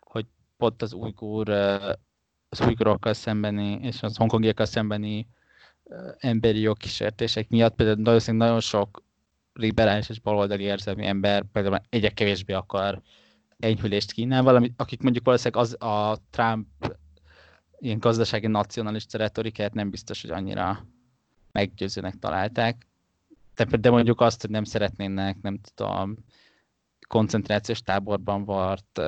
hogy pont az újgúr, az újgurokkal szembeni és az hongkongiakkal szembeni emberi jogkísértések miatt például nagyon, nagyon sok liberális és baloldali érzelmi ember például egyre kevésbé akar enyhülést Kínával, akik mondjuk valószínűleg az a Trump ilyen gazdasági nacionalista retorikát nem biztos, hogy annyira meggyőzőnek találták. De, de mondjuk azt, hogy nem szeretnének, nem tudom, koncentrációs táborban vart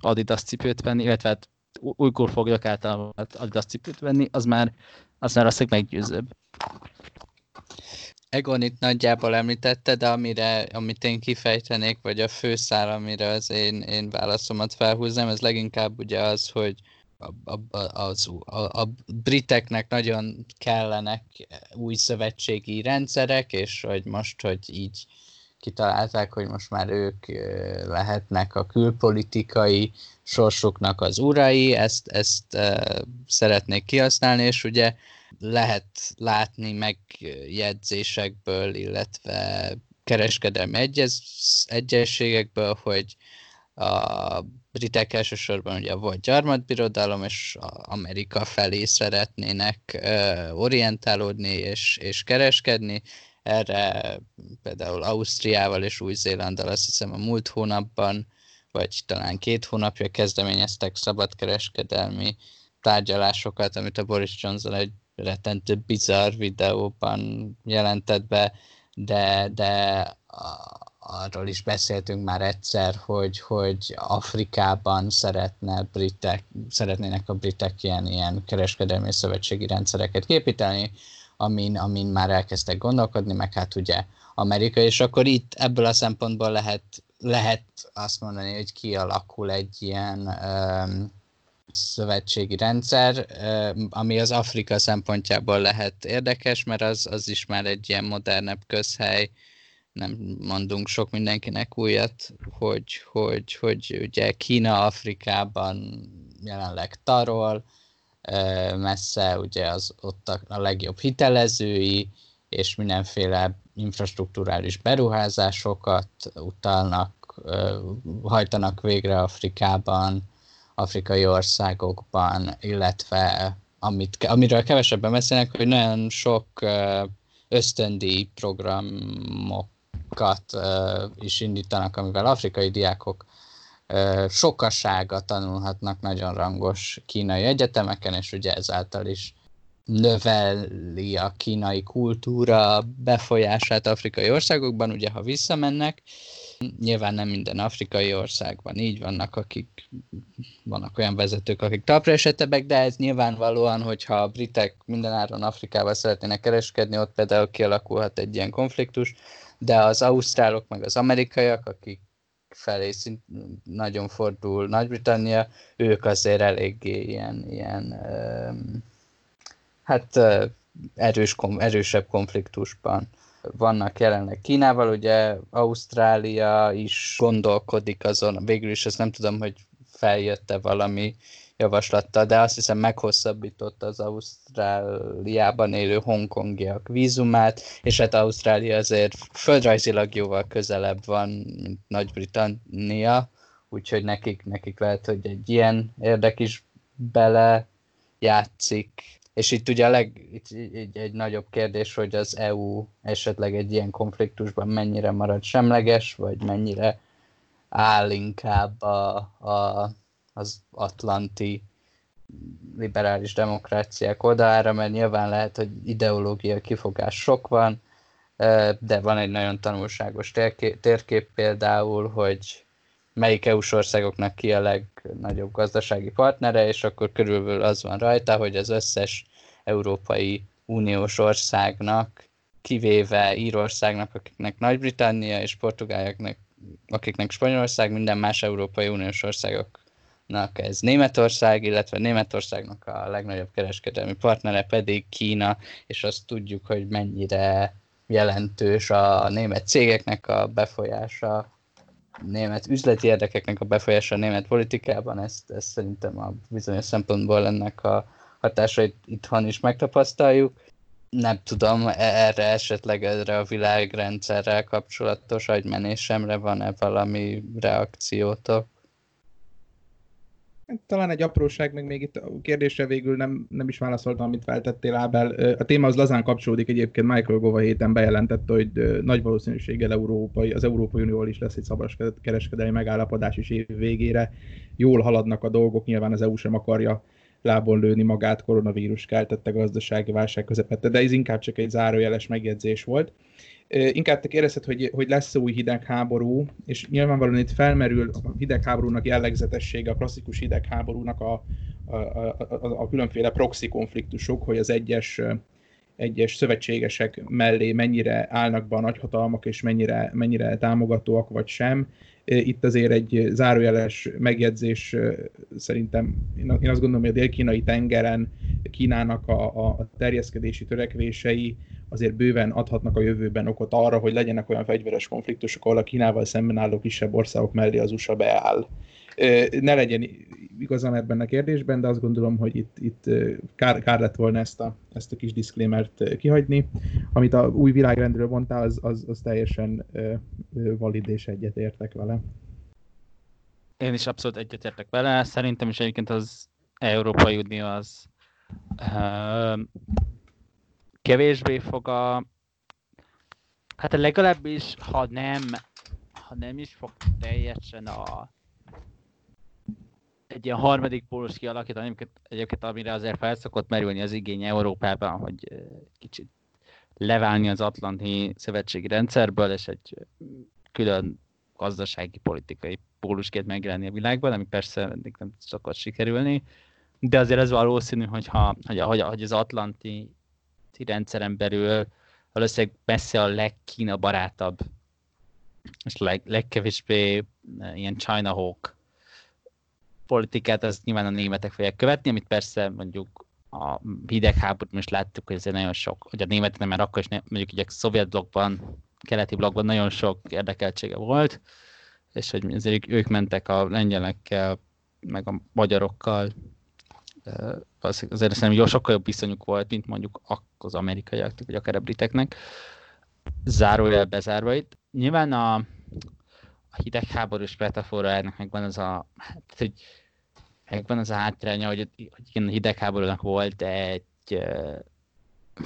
Adidas cipőt venni, illetve hát újkor fogják általában Adidas cipőt venni, az már, az már azt meggyőzőbb. Egon itt nagyjából említette, de amire, amit én kifejtenék, vagy a főszál, amire az én, én válaszomat felhúznám, ez leginkább ugye az, hogy a, a, az, a, a briteknek nagyon kellenek új szövetségi rendszerek, és hogy most, hogy így kitalálták, hogy most már ők lehetnek a külpolitikai sorsuknak az urai, ezt, ezt szeretnék kihasználni, és ugye lehet látni megjegyzésekből, illetve kereskedelmi egyez, egyességekből, hogy a britek elsősorban ugye volt gyarmatbirodalom, és Amerika felé szeretnének orientálódni és, és kereskedni. Erre például Ausztriával és Új-Zélanddal azt hiszem a múlt hónapban, vagy talán két hónapja kezdeményeztek szabadkereskedelmi tárgyalásokat, amit a Boris Johnson egy rettentő bizarr videóban jelentett be, de, de arról is beszéltünk már egyszer, hogy, hogy Afrikában szeretne britek, szeretnének a britek ilyen, ilyen kereskedelmi szövetségi rendszereket képíteni, amin, amin már elkezdtek gondolkodni, meg hát ugye Amerika, és akkor itt ebből a szempontból lehet, lehet azt mondani, hogy kialakul egy ilyen um, szövetségi rendszer, ami az Afrika szempontjából lehet érdekes, mert az, az is már egy ilyen modernebb közhely, nem mondunk sok mindenkinek újat, hogy, hogy, hogy ugye Kína Afrikában jelenleg tarol, messze ugye az ott a, legjobb hitelezői, és mindenféle infrastruktúrális beruházásokat utalnak, hajtanak végre Afrikában, afrikai országokban, illetve amit, amiről kevesebben beszélnek, hogy nagyon sok ösztöndi programokat is indítanak, amivel afrikai diákok sokasága tanulhatnak nagyon rangos kínai egyetemeken, és ugye ezáltal is növeli a kínai kultúra befolyását afrikai országokban, ugye ha visszamennek, Nyilván nem minden afrikai országban így vannak, akik vannak olyan vezetők, akik talpra esetebbek, de ez nyilvánvalóan, hogyha a britek mindenáron Afrikával szeretnének kereskedni, ott például kialakulhat egy ilyen konfliktus, de az ausztrálok meg az amerikaiak, akik felé szint nagyon fordul Nagy-Britannia, ők azért eléggé ilyen, ilyen hát erős, erősebb konfliktusban vannak jelenleg. Kínával, ugye Ausztrália is gondolkodik azon, végül is ezt nem tudom, hogy feljött-e valami javaslatta, de azt hiszem meghosszabbította az Ausztráliában élő hongkongiak vízumát, és hát Ausztrália azért földrajzilag jóval közelebb van, mint Nagy-Britannia, úgyhogy nekik, nekik lehet, hogy egy ilyen érdek is bele játszik és itt ugye a leg, itt egy, egy nagyobb kérdés, hogy az EU esetleg egy ilyen konfliktusban mennyire marad semleges, vagy mennyire áll inkább a, a, az atlanti liberális demokráciák oldalára, mert nyilván lehet, hogy ideológia kifogás sok van, de van egy nagyon tanulságos térkép, térkép például, hogy melyik EU-s országoknak ki a legnagyobb gazdasági partnere, és akkor körülbelül az van rajta, hogy az összes Európai Uniós országnak, kivéve Írországnak, akiknek Nagy-Britannia, és Portugáliaknak, akiknek Spanyolország, minden más Európai Uniós országoknak ez Németország, illetve Németországnak a legnagyobb kereskedelmi partnere pedig Kína, és azt tudjuk, hogy mennyire jelentős a német cégeknek a befolyása német üzleti érdekeknek a befolyása a német politikában, ezt, ezt szerintem a bizonyos szempontból ennek a hatásait itthon is megtapasztaljuk. Nem tudom, e- erre esetleg erre a világrendszerrel kapcsolatos agymenésemre van-e valami reakciótok? Talán egy apróság, meg még itt a kérdésre végül nem, nem is válaszoltam, amit feltettél Ábel. A téma az lazán kapcsolódik egyébként, Michael Gova héten bejelentette, hogy nagy valószínűséggel Európai, az Európai Unióval is lesz egy szabad kereskedelmi megállapodás is év végére. Jól haladnak a dolgok, nyilván az EU sem akarja lábon lőni magát koronavírus keltette gazdasági válság közepette, de ez inkább csak egy zárójeles megjegyzés volt. Inkább te kérdezted, hogy, hogy lesz új hidegháború, és nyilvánvalóan itt felmerül a hidegháborúnak jellegzetessége, a klasszikus hidegháborúnak a, a, a, a, a különféle proxy konfliktusok, hogy az egyes egyes szövetségesek mellé mennyire állnak be a nagyhatalmak, és mennyire, mennyire támogatóak vagy sem. Itt azért egy zárójeles megjegyzés szerintem, én azt gondolom, hogy a dél-kínai tengeren Kínának a, a terjeszkedési törekvései azért bőven adhatnak a jövőben okot arra, hogy legyenek olyan fegyveres konfliktusok, ahol a Kínával szemben álló kisebb országok mellé az USA beáll. Ne legyen igazam ebben a kérdésben, de azt gondolom, hogy itt, itt kár, kár lett volna ezt a, ezt a kis diszklémert kihagyni. Amit a új világrendről mondtál, az, az, az teljesen valid és egyetértek vele. Én is abszolút egyetértek vele. Szerintem is egyébként az Európai Unió az uh, kevésbé fog a hát legalábbis, ha nem, ha nem is fog teljesen a egy ilyen harmadik pólus kialakítani, egyébként, egyébként amire azért felszokott merülni az igény Európában, hogy kicsit leválni az Atlanti Szövetségi Rendszerből, és egy külön gazdasági, politikai pólusként megjelenni a világban, ami persze eddig nem szokott sikerülni, de azért ez valószínű, hogyha, hogy, hogy, hogy az Atlanti rendszeren belül valószínűleg messze a legkína barátabb és leg, legkevésbé ilyen China Hawk politikát az nyilván a németek fogják követni, amit persze mondjuk a hidegháborút most láttuk, hogy ez nagyon sok, hogy a németek már akkor is mondjuk ugye a szovjet blokkban, keleti blokkban nagyon sok érdekeltsége volt, és hogy azért ők mentek a lengyelekkel, meg a magyarokkal, azért szerintem jó, sokkal jobb viszonyuk volt, mint mondjuk az amerikaiaknak, vagy akár a briteknek. Zárójel bezárva itt. Nyilván a, a hidegháborús metafora ennek megvan az a, hát, hogy megvan az a hátránya, hogy, hogy igen, a hidegháborúnak volt egy,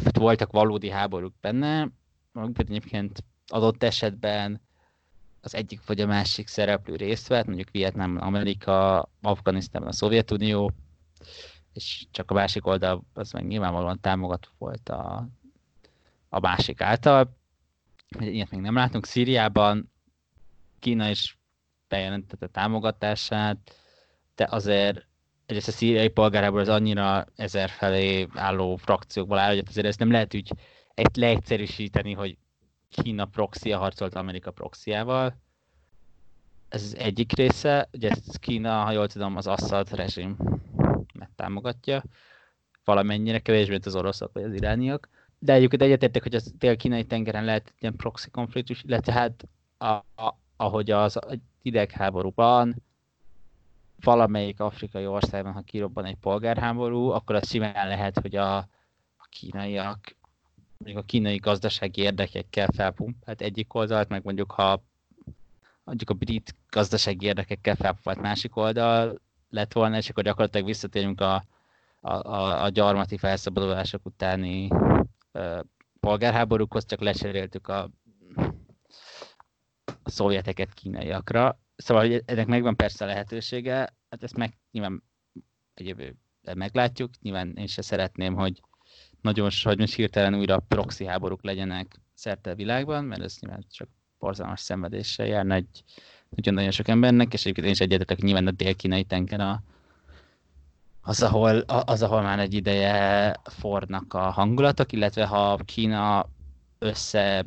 hát voltak valódi háborúk benne, egyébként adott esetben az egyik vagy a másik szereplő részt vett, mondjuk Vietnám, Amerika, Afganisztánban a Szovjetunió, és csak a másik oldal az meg nyilvánvalóan támogató volt a, a másik által. Ilyet még nem látunk. Szíriában Kína is bejelentette támogatását, de azért egyrészt a szíriai polgárából az annyira ezer felé álló frakciókból áll, hogy azért ezt nem lehet úgy egy leegyszerűsíteni, hogy Kína proxia harcolt Amerika proxiával. Ez az egyik része, ugye Kína, ha jól tudom, az Assad rezsim támogatja, valamennyire kevésbé, mint az oroszok vagy az irániak. De egyébként egyetértek, hogy az dél-kínai tengeren lehet egy ilyen proxy konfliktus, illetve hát a, a, ahogy az idegháborúban valamelyik afrikai országban, ha kirobban egy polgárháború, akkor az simán lehet, hogy a, a kínaiak, mondjuk a kínai gazdasági érdekekkel felpumpált egyik oldalt, meg mondjuk ha mondjuk a brit gazdasági érdekekkel felpumpált másik oldal lett volna, és akkor gyakorlatilag visszatérünk a, a, a, a gyarmati felszabadulások utáni ö, polgárháborúkhoz, csak lecseréltük a, a szovjeteket kínaiakra. Szóval hogy ennek megvan persze lehetősége, hát ezt meg nyilván a jövőben meglátjuk, nyilván én se szeretném, hogy nagyon, hogy most hirtelen újra proxy háborúk legyenek szerte a világban, mert ez nyilván csak borzalmas szenvedéssel járna egy, nagyon-nagyon sok embernek, és egyébként én is egyetetek, nyilván a dél-kínai tenger a, az ahol, az, ahol már egy ideje fornak a hangulatok, illetve ha Kína össze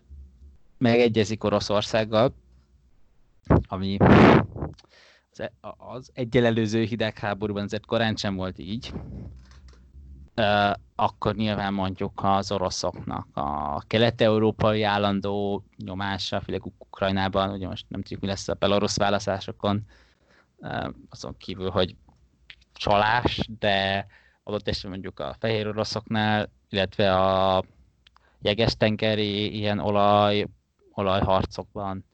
megegyezik Oroszországgal, ami az, e, az egyel előző hidegháborúban azért korán sem volt így, akkor nyilván mondjuk az oroszoknak a kelet-európai állandó nyomása, főleg Ukrajnában, ugye most nem tudjuk, mi lesz a belorusz választásokon, azon kívül, hogy csalás, de adott esetben mondjuk a fehér oroszoknál, illetve a jeges-tengeri ilyen olaj, olajharcokban,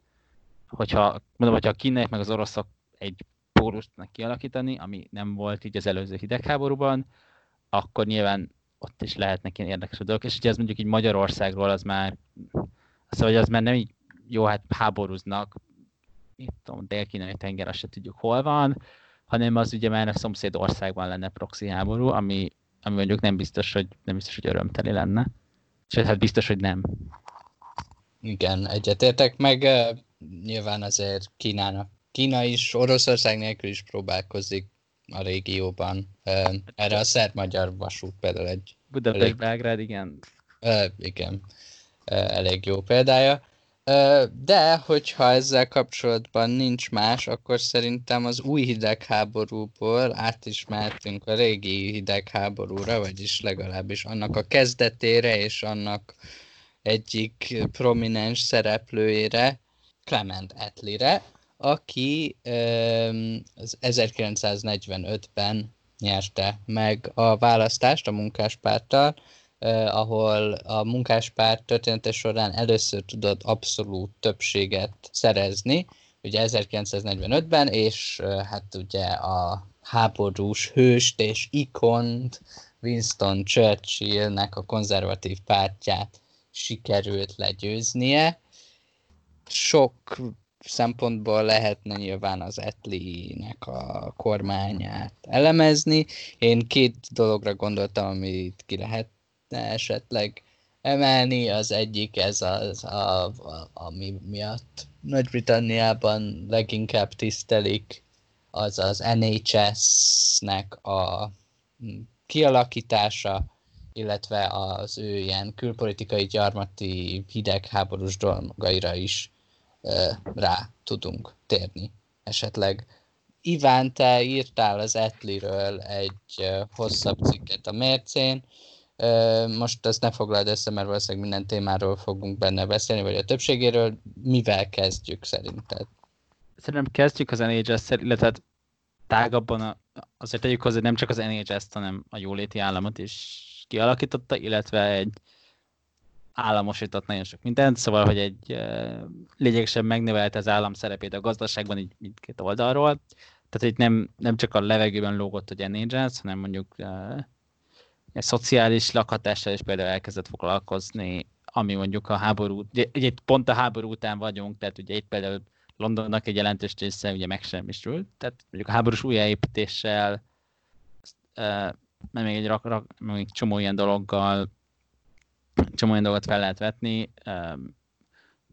hogyha, mondom, hogyha a kínaiak meg az oroszok egy pólust kialakítani, ami nem volt így az előző hidegháborúban, akkor nyilván ott is lehetnek ilyen érdekes dolgok, és ugye ez mondjuk így Magyarországról az már, szóval hogy az már nem így, jó, hát háborúznak, itt tudom, dél-kínai tenger, azt se tudjuk hol van, hanem az ugye már a szomszéd országban lenne proxy háború, ami, ami mondjuk nem biztos, hogy, nem biztos, hogy örömteli lenne. És hát biztos, hogy nem. Igen, egyetértek, meg nyilván azért Kínának. Kína is Oroszország nélkül is próbálkozik a régióban. Erre a szerb-magyar vasút például egy... Budapest-Belgrád, igen. Igen, elég jó példája. De, hogyha ezzel kapcsolatban nincs más, akkor szerintem az új hidegháborúból át is mehetünk a régi hidegháborúra, vagyis legalábbis annak a kezdetére és annak egyik prominens szereplőjére, Clement Attlee-re, aki az 1945-ben nyerte meg a választást a munkáspárttal, ahol a munkáspárt története során először tudott abszolút többséget szerezni, ugye 1945-ben, és hát ugye a háborús hőst és ikont Winston Churchillnek a konzervatív pártját sikerült legyőznie. Sok szempontból lehetne nyilván az Etli-nek a kormányát elemezni. Én két dologra gondoltam, amit ki lehet esetleg emelni. Az egyik ez az, a, a, ami miatt Nagy-Britanniában leginkább tisztelik, az az NHS-nek a kialakítása, illetve az ő ilyen külpolitikai gyarmati hidegháborús dolgaira is rá tudunk térni esetleg. Iván, te írtál az Etliről egy hosszabb cikket a mércén, most ezt ne foglald össze, mert valószínűleg minden témáról fogunk benne beszélni, vagy a többségéről. Mivel kezdjük szerinted? Szerintem kezdjük az NHS-szel, illetve hát tágabban a, azért tegyük hozzá, hogy nem csak az NHS-t, hanem a jóléti államot is kialakította, illetve egy államosított nagyon sok mindent, szóval, hogy egy lényegesen megnövelte az állam szerepét a gazdaságban így mindkét oldalról. Tehát itt nem, nem csak a levegőben lógott, hogy NHS, hanem mondjuk egy szociális lakhatással is például elkezdett foglalkozni, ami mondjuk a háború, ugye pont a háború után vagyunk, tehát ugye itt például Londonnak egy jelentős része ugye megsemmisült, tehát mondjuk a háborús újjáépítéssel, meg még egy rak, rak, még csomó ilyen dologgal csomó olyan dolgot fel lehet vetni,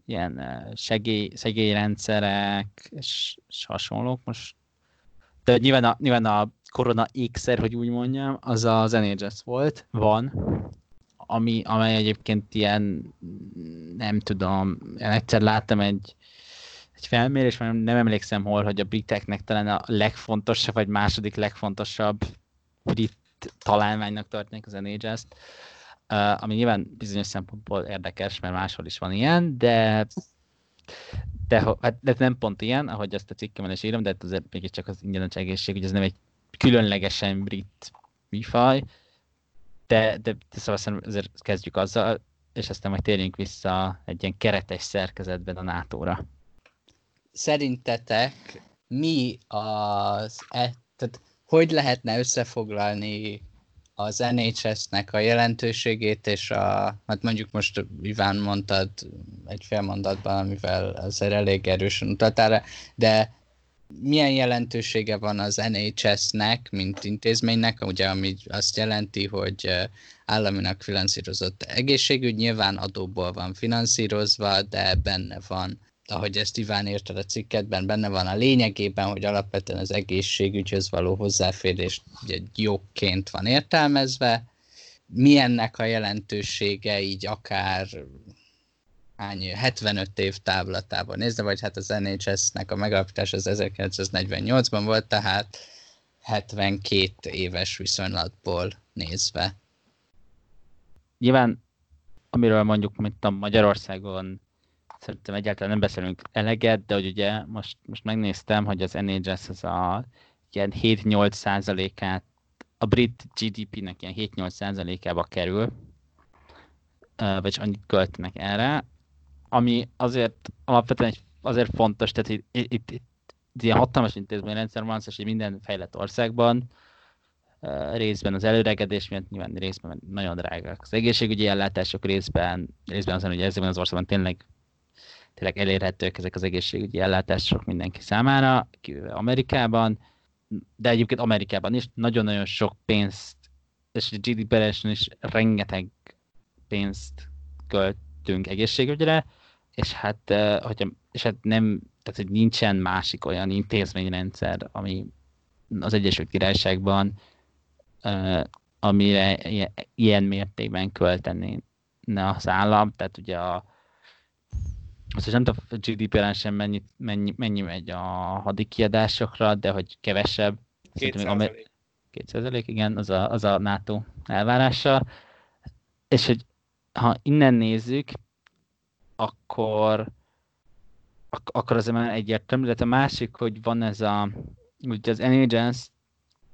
ilyen segély, segélyrendszerek és, és hasonlók. Most de nyilván a, nyilván a korona ékszer, hogy úgy mondjam, az az NHS volt, van, ami, amely egyébként ilyen, nem tudom, én egyszer láttam egy, egy felmérés, nem, nem emlékszem hol, hogy a briteknek talán a legfontosabb, vagy második legfontosabb brit találmánynak tartják az NHS-t, Uh, ami nyilván bizonyos szempontból érdekes, mert máshol is van ilyen, de de, hát, de nem pont ilyen, ahogy azt a cikkemben is írom, de hát azért mégiscsak az ingyenes egészség, hogy ez nem egy különlegesen brit műfaj, de, de, de szóval szerintem azért kezdjük azzal, és aztán majd térjünk vissza egy ilyen keretes szerkezetben a NATO-ra. Szerintetek mi az, e, tehát hogy lehetne összefoglalni az NHS-nek a jelentőségét, és a, hát mondjuk most Iván mondtad egy fél mondatban, amivel azért elég erősen utaltál de milyen jelentősége van az NHS-nek, mint intézménynek, ugye, ami azt jelenti, hogy államinak finanszírozott egészségügy, nyilván adóból van finanszírozva, de benne van ahogy ezt Iván érted a cikketben, benne van a lényegében, hogy alapvetően az egészségügyhöz való hozzáférés egy jogként van értelmezve. Milyennek a jelentősége így akár hány, 75 év távlatában nézve, vagy hát az NHS-nek a megalapítás az 1948-ban volt, tehát 72 éves viszonylatból nézve. Nyilván, amiről mondjuk, mint a Magyarországon szerintem egyáltalán nem beszélünk eleget, de hogy ugye most, most megnéztem, hogy az NHS az a ilyen 7-8 százalékát, a brit GDP-nek ilyen 7-8 százalékába kerül, vagy annyit költenek erre, ami azért alapvetően azért fontos, tehát itt, itt, itt, itt ilyen hatalmas intézményrendszer van, és hogy minden fejlett országban részben az előregedés miatt, nyilván részben nagyon drágák az egészségügyi ellátások, részben, részben azon, hogy ezekben az országban tényleg tényleg elérhetők ezek az egészségügyi ellátások mindenki számára, kivéve Amerikában. de egyébként Amerikában is nagyon-nagyon sok pénzt, és a GDP-re is rengeteg pénzt költünk egészségügyre, és hát, hogyha, és hát nem, tehát hogy nincsen másik olyan intézményrendszer, ami az Egyesült Királyságban, amire ilyen mértékben költeni az állam, tehát ugye a most nem tudom, a GDP-ren sem mennyi, mennyi, mennyi megy a hadikiadásokra, de hogy kevesebb. 2 2 igen, az a, az a NATO elvárása. És hogy ha innen nézzük, akkor ak- akkor az már egyértelmű, de a másik, hogy van ez a, ugye az NHS,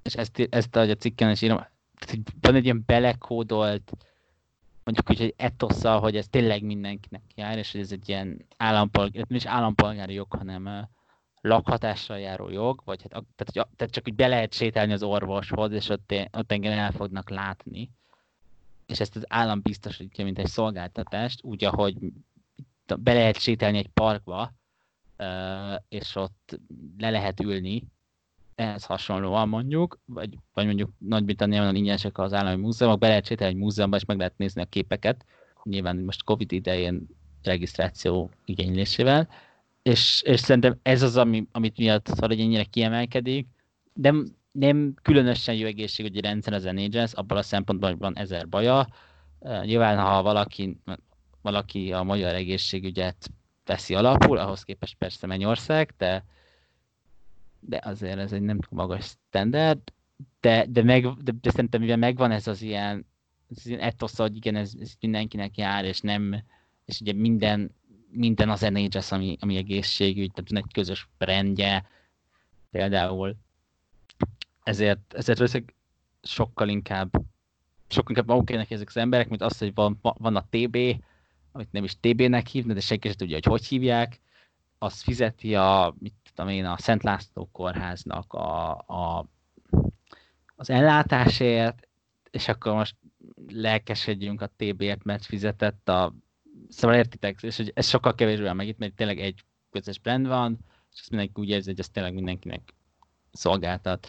és ezt, ezt a cikken is írom, van egy ilyen belekódolt mondjuk úgy, hogy etosszal, hogy ez tényleg mindenkinek jár, és hogy ez egy ilyen állampolgár, nem is állampolgári jog, hanem lakhatással járó jog, vagy hát, tehát, hogy, tehát csak úgy be lehet sétálni az orvoshoz, és ott, ott engem el fognak látni. És ezt az állam biztosítja, mint egy szolgáltatást, úgy, ahogy be lehet sétálni egy parkba, és ott le lehet ülni, ehhez hasonlóan mondjuk, vagy, vagy mondjuk Nagy-Britanniában ingyenesek az állami múzeumok, be lehet sétálni egy múzeumban, és meg lehet nézni a képeket, nyilván most Covid idején regisztráció igénylésével, és, és szerintem ez az, ami, amit miatt szóval ennyire kiemelkedik, de nem különösen jó egészségügyi rendszer az NHS, abban a szempontból, hogy van ezer baja. Nyilván, ha valaki, valaki a magyar egészségügyet veszi alapul, ahhoz képest persze Mennyország, de, de azért ez egy nem magas standard, de, de, meg, de, de szerintem mivel megvan ez az ilyen, ez ilyen etosz, hogy igen, ez, ez, mindenkinek jár, és nem, és ugye minden, minden az NHS, ami, ami egészségügy, tehát egy közös rendje, például. Ezért, ezért veszek sokkal inkább, sokkal inkább magukének ezek az emberek, mint az, hogy van, van a TB, amit nem is TB-nek hívnak, de senki sem tudja, hogy hogy hívják, az fizeti a, mit tudom én, a Szent László kórháznak a, a, az ellátásért, és akkor most lelkesedjünk a TB-ért, mert fizetett a... Szóval értitek, és hogy ez sokkal kevésbé van meg itt, mert tényleg egy közös brand van, és azt mindenki úgy érzi, hogy ez tényleg mindenkinek szolgáltat.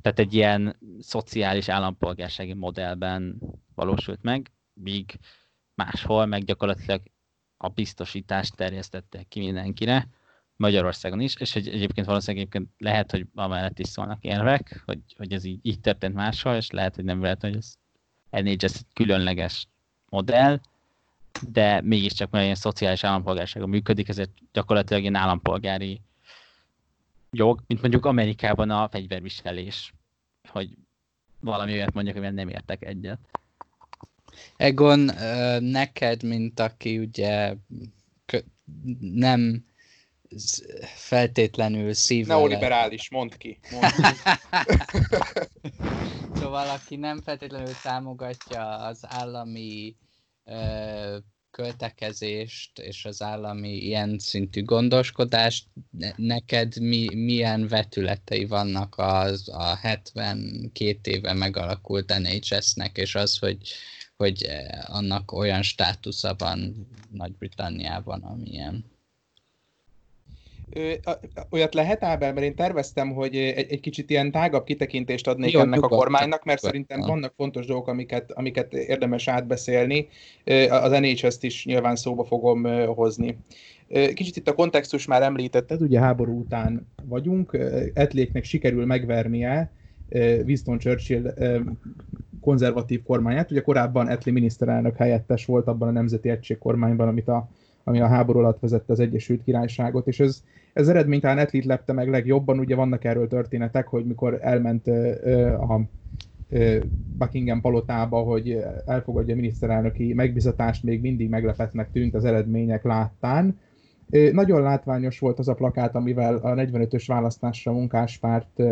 Tehát egy ilyen szociális állampolgársági modellben valósult meg, míg máshol meg gyakorlatilag a biztosítást terjesztettek ki mindenkire, Magyarországon is, és hogy egyébként valószínűleg egyébként lehet, hogy amellett is szólnak érvek, hogy, hogy ez így, így történt máshol, és lehet, hogy nem lehet, hogy ez egy különleges modell, de mégiscsak mert ilyen szociális állampolgársága működik, ezért gyakorlatilag ilyen állampolgári jog, mint mondjuk Amerikában a fegyverviselés, hogy valami olyat mondjak, amivel nem értek egyet. Egon, neked, mint aki ugye nem feltétlenül szívvel... Neoliberális, mondd ki. Mondd ki. szóval aki nem feltétlenül támogatja az állami ö, költekezést és az állami ilyen szintű gondoskodást, neked mi, milyen vetületei vannak az a 72 éve megalakult NHS-nek, és az, hogy hogy eh, annak olyan státusza van Nagy-Britanniában, amilyen. Olyat lehet, Ábel, mert én terveztem, hogy egy, egy kicsit ilyen tágabb kitekintést adnék Jó, ennek nyugodt, a kormánynak, mert szerintem vannak fontos dolgok, amiket, amiket érdemes átbeszélni. Az NHS-t is nyilván szóba fogom hozni. Kicsit itt a kontextus már említetted, ugye háború után vagyunk, Etléknek sikerül megvernie Winston Churchill konzervatív kormányát. Ugye korábban Etli miniszterelnök helyettes volt abban a nemzeti egység kormányban, amit a, ami a háború alatt vezette az Egyesült Királyságot, és ez, ez eredmény talán Etlit lepte meg legjobban, ugye vannak erről történetek, hogy mikor elment a Buckingham palotába, hogy elfogadja a miniszterelnöki megbizatást, még mindig meglepetnek tűnt az eredmények láttán. Nagyon látványos volt az a plakát, amivel a 45-ös választásra munkáspárt,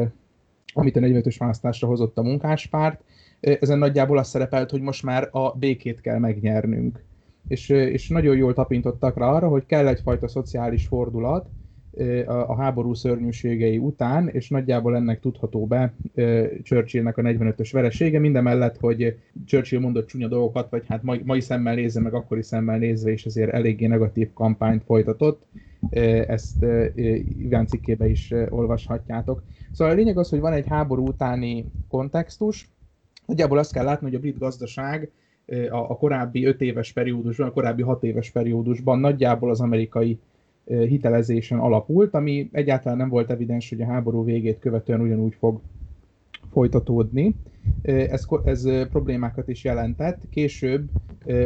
amit a 45-ös választásra hozott a munkáspárt, ezen nagyjából az szerepelt, hogy most már a békét kell megnyernünk. És, és nagyon jól tapintottak rá arra, hogy kell egyfajta szociális fordulat a háború szörnyűségei után, és nagyjából ennek tudható be Churchillnek a 45-ös veresége, mindemellett, hogy Churchill mondott csúnya dolgokat, vagy hát mai, mai szemmel nézve, meg akkori szemmel nézve, és ezért eléggé negatív kampányt folytatott, ezt Iván cikkébe is olvashatjátok. Szóval a lényeg az, hogy van egy háború utáni kontextus, Nagyjából azt kell látni, hogy a brit gazdaság a korábbi 5 éves periódusban, a korábbi 6 éves periódusban nagyjából az amerikai hitelezésen alapult, ami egyáltalán nem volt evidens, hogy a háború végét követően ugyanúgy fog folytatódni. Ez, ez problémákat is jelentett. Később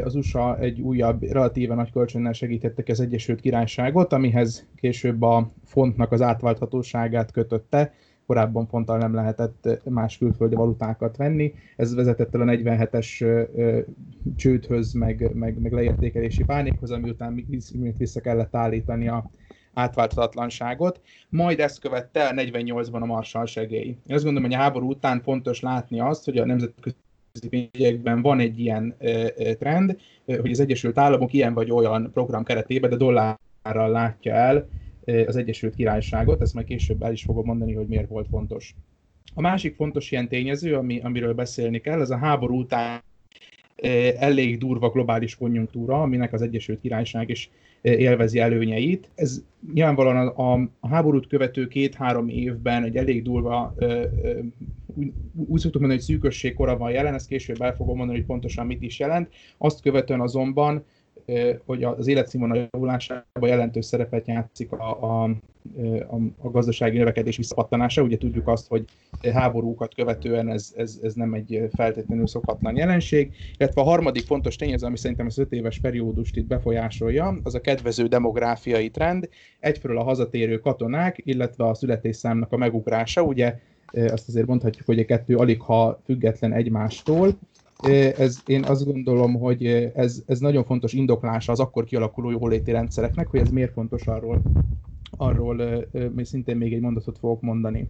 az USA egy újabb, relatíve nagy kölcsönnel segítettek az Egyesült Királyságot, amihez később a fontnak az átválthatóságát kötötte, korábban fonttal nem lehetett más külföldi valutákat venni. Ez vezetett el a 47-es csődhöz, meg, meg, meg leértékelési pánikhoz, ami után vissza kellett állítani a átválthatatlanságot. Majd ezt követte a 48-ban a Marshall segély. Én azt gondolom, hogy a háború után fontos látni azt, hogy a nemzetközi pénzügyekben van egy ilyen trend, hogy az Egyesült Államok ilyen vagy olyan program keretében, de dollárral látja el az Egyesült Királyságot, ezt majd később el is fogom mondani, hogy miért volt fontos. A másik fontos ilyen tényező, ami, amiről beszélni kell, ez a háború után elég durva globális konjunktúra, aminek az Egyesült Királyság is élvezi előnyeit. Ez nyilvánvalóan a, a, a háborút követő két-három évben egy elég durva, úgy, úgy szoktuk mondani, hogy szűkösség kora van jelen, ezt később el fogom mondani, hogy pontosan mit is jelent. Azt követően azonban hogy az életszínvonal javulásában jelentős szerepet játszik a, a, a, a gazdasági növekedés visszapattanása. Ugye tudjuk azt, hogy háborúkat követően ez, ez, ez nem egy feltétlenül szokatlan jelenség. Illetve a harmadik fontos tényező, ami szerintem az öt éves periódust itt befolyásolja, az a kedvező demográfiai trend. Egyfelől a hazatérő katonák, illetve a születésszámnak a megugrása. Ugye azt azért mondhatjuk, hogy a kettő alig ha független egymástól, ez, én azt gondolom, hogy ez, ez nagyon fontos indoklása az akkor kialakuló jóléti rendszereknek, hogy ez miért fontos arról, arról még szintén még egy mondatot fogok mondani.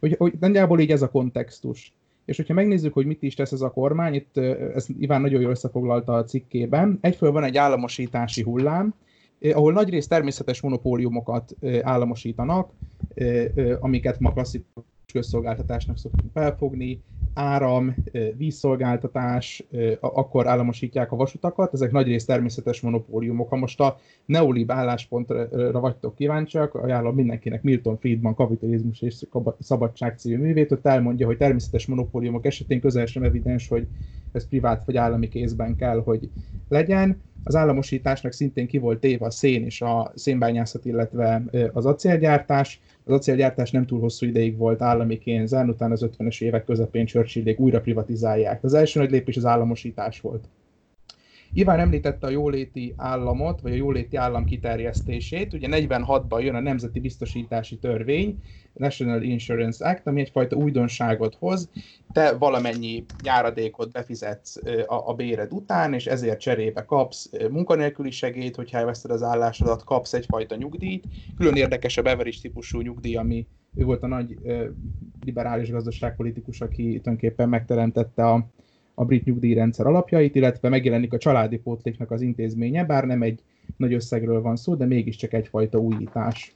Hogy, hogy nagyjából így ez a kontextus. És hogyha megnézzük, hogy mit is tesz ez a kormány, itt ez Iván nagyon jól összefoglalta a cikkében, egyföl van egy államosítási hullám, ahol nagyrészt természetes monopóliumokat államosítanak, amiket ma klasszikus közszolgáltatásnak szoktunk felfogni, áram, vízszolgáltatás, akkor államosítják a vasutakat, ezek nagyrészt természetes monopóliumok. Ha most a neolib álláspontra vagytok kíváncsiak, ajánlom mindenkinek Milton Friedman Kapitalizmus és Szabadság című művét, ott elmondja, hogy természetes monopóliumok esetén közel sem evidens, hogy ez privát vagy állami kézben kell, hogy legyen. Az államosításnak szintén ki volt téve a szén és a szénbányászat, illetve az acélgyártás. Az acélgyártás nem túl hosszú ideig volt állami kénzen, utána az 50-es évek közepén Churchillék újra privatizálják. Az első nagy lépés az államosítás volt. Iván említette a jóléti államot, vagy a jóléti állam kiterjesztését. Ugye 46-ban jön a Nemzeti Biztosítási Törvény, National Insurance Act, ami egyfajta újdonságot hoz. Te valamennyi járadékot befizetsz a, a béred után, és ezért cserébe kapsz munkanélküli segélyt, hogyha elveszted az állásodat, kapsz egyfajta nyugdíjt. Külön érdekes a Beveridge típusú nyugdíj, ami ő volt a nagy liberális gazdaságpolitikus, aki tulajdonképpen megteremtette a, a brit nyugdíjrendszer alapjait, illetve megjelenik a családi pótléknak az intézménye, bár nem egy nagy összegről van szó, de mégiscsak egyfajta újítás.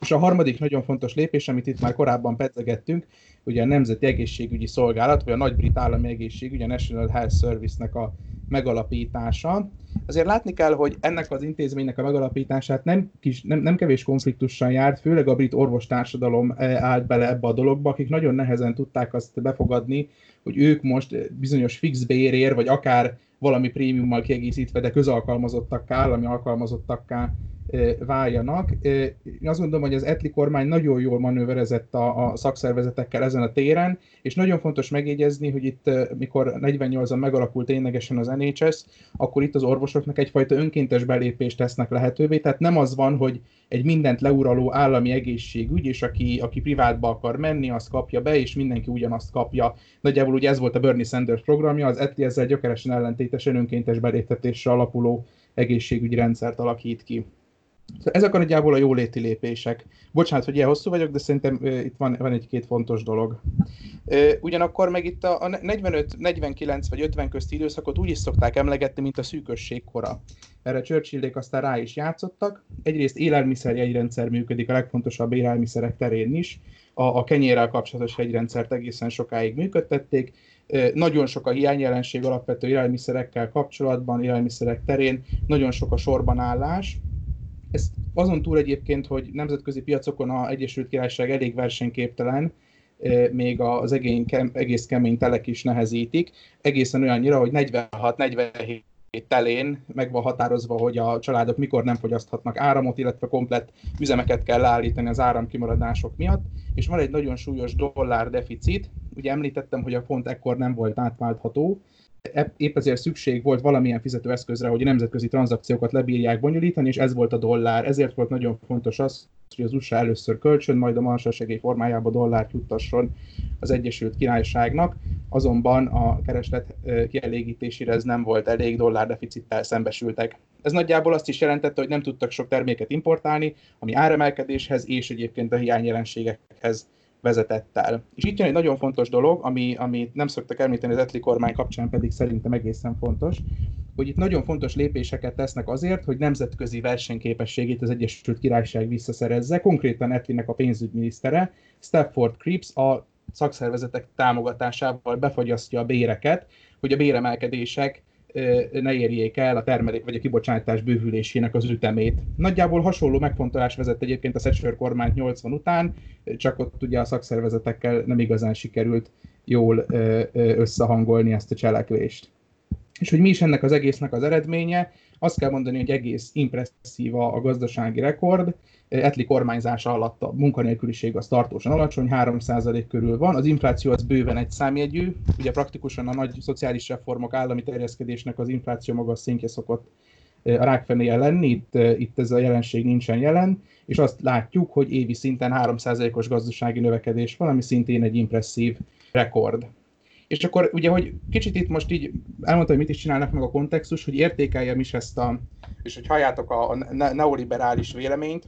És a harmadik nagyon fontos lépés, amit itt már korábban pedzegettünk, ugye a Nemzeti Egészségügyi Szolgálat, vagy a Nagy-Brit Állami Egészségügy, a National Health Service-nek a megalapítása. Azért látni kell, hogy ennek az intézménynek a megalapítását nem, kis, nem, nem kevés konfliktussal járt, főleg a brit orvostársadalom eh, állt bele ebbe a dologba, akik nagyon nehezen tudták azt befogadni, hogy ők most bizonyos fix bérért, vagy akár valami prémiummal kiegészítve, de közalkalmazottakká, állami alkalmazottakká váljanak. Én azt gondolom, hogy az Etli kormány nagyon jól manőverezett a, a szakszervezetekkel ezen a téren, és nagyon fontos megjegyezni, hogy itt, mikor 48-an megalakult ténylegesen az NHS, akkor itt az orvosoknak egyfajta önkéntes belépést tesznek lehetővé, tehát nem az van, hogy egy mindent leuraló állami egészségügy, és aki, aki privátba akar menni, azt kapja be, és mindenki ugyanazt kapja. Nagyjából ugye ez volt a Bernie Sanders programja, az ETI ezzel gyökeresen ellentétesen önkéntes beléptetésre alapuló egészségügyi rendszert alakít ki. Szóval ezek a nagyjából a jóléti lépések. Bocsánat, hogy ilyen hosszú vagyok, de szerintem uh, itt van, van egy-két fontos dolog. Uh, ugyanakkor meg itt a, a 45, 49 vagy 50 közti időszakot úgy is szokták emlegetni, mint a szűkösség kora. Erre Churchillék aztán rá is játszottak. Egyrészt élelmiszer jegyrendszer működik a legfontosabb élelmiszerek terén is. A, a kenyérrel kapcsolatos jegyrendszert egészen sokáig működtették. Nagyon sok a hiányjelenség alapvető élelmiszerekkel kapcsolatban, élelmiszerek terén, nagyon sok a sorbanállás, Ez azon túl egyébként, hogy nemzetközi piacokon a Egyesült Királyság elég versenyképtelen, még az egész kemény telek is nehezítik, egészen olyannyira, hogy 46-47 telén meg van határozva, hogy a családok mikor nem fogyaszthatnak áramot, illetve komplet üzemeket kell leállítani az áramkimaradások miatt, és van egy nagyon súlyos dollár deficit, ugye említettem, hogy a font ekkor nem volt átváltható, épp ezért szükség volt valamilyen fizetőeszközre, hogy a nemzetközi tranzakciókat lebírják bonyolítani, és ez volt a dollár. Ezért volt nagyon fontos az, hogy az USA először kölcsön, majd a marsasegély formájában dollárt juttasson az Egyesült Királyságnak, azonban a kereslet kielégítésére ez nem volt elég, dollárdeficittel szembesültek. Ez nagyjából azt is jelentette, hogy nem tudtak sok terméket importálni, ami áremelkedéshez és egyébként a hiányjelenségekhez vezetett el. És itt jön egy nagyon fontos dolog, ami, amit nem szoktak említeni az etli kormány kapcsán, pedig szerintem egészen fontos, hogy itt nagyon fontos lépéseket tesznek azért, hogy nemzetközi versenyképességét az Egyesült Királyság visszaszerezze. Konkrétan Etlinek a pénzügyminisztere, Stafford Cripps a szakszervezetek támogatásával befagyasztja a béreket, hogy a béremelkedések ne érjék el a termelék vagy a kibocsátás bővülésének az ütemét. Nagyjából hasonló megfontolás vezet egyébként a Thatcher kormányt 80 után, csak ott ugye a szakszervezetekkel nem igazán sikerült jól összehangolni ezt a cselekvést. És hogy mi is ennek az egésznek az eredménye, azt kell mondani, hogy egész impresszív a gazdasági rekord, Etli kormányzása alatt a munkanélküliség az tartósan alacsony, 3% körül van, az infláció az bőven egy számjegyű, ugye praktikusan a nagy szociális reformok állami terjeszkedésnek az infláció magas szintje szokott a rákfenéje lenni, itt, itt ez a jelenség nincsen jelen, és azt látjuk, hogy évi szinten 3%-os gazdasági növekedés van, ami szintén egy impresszív rekord. És akkor ugye, hogy kicsit itt most így elmondtam, hogy mit is csinálnak meg a kontextus, hogy értékeljem is ezt a, és hogy halljátok a, a neoliberális véleményt,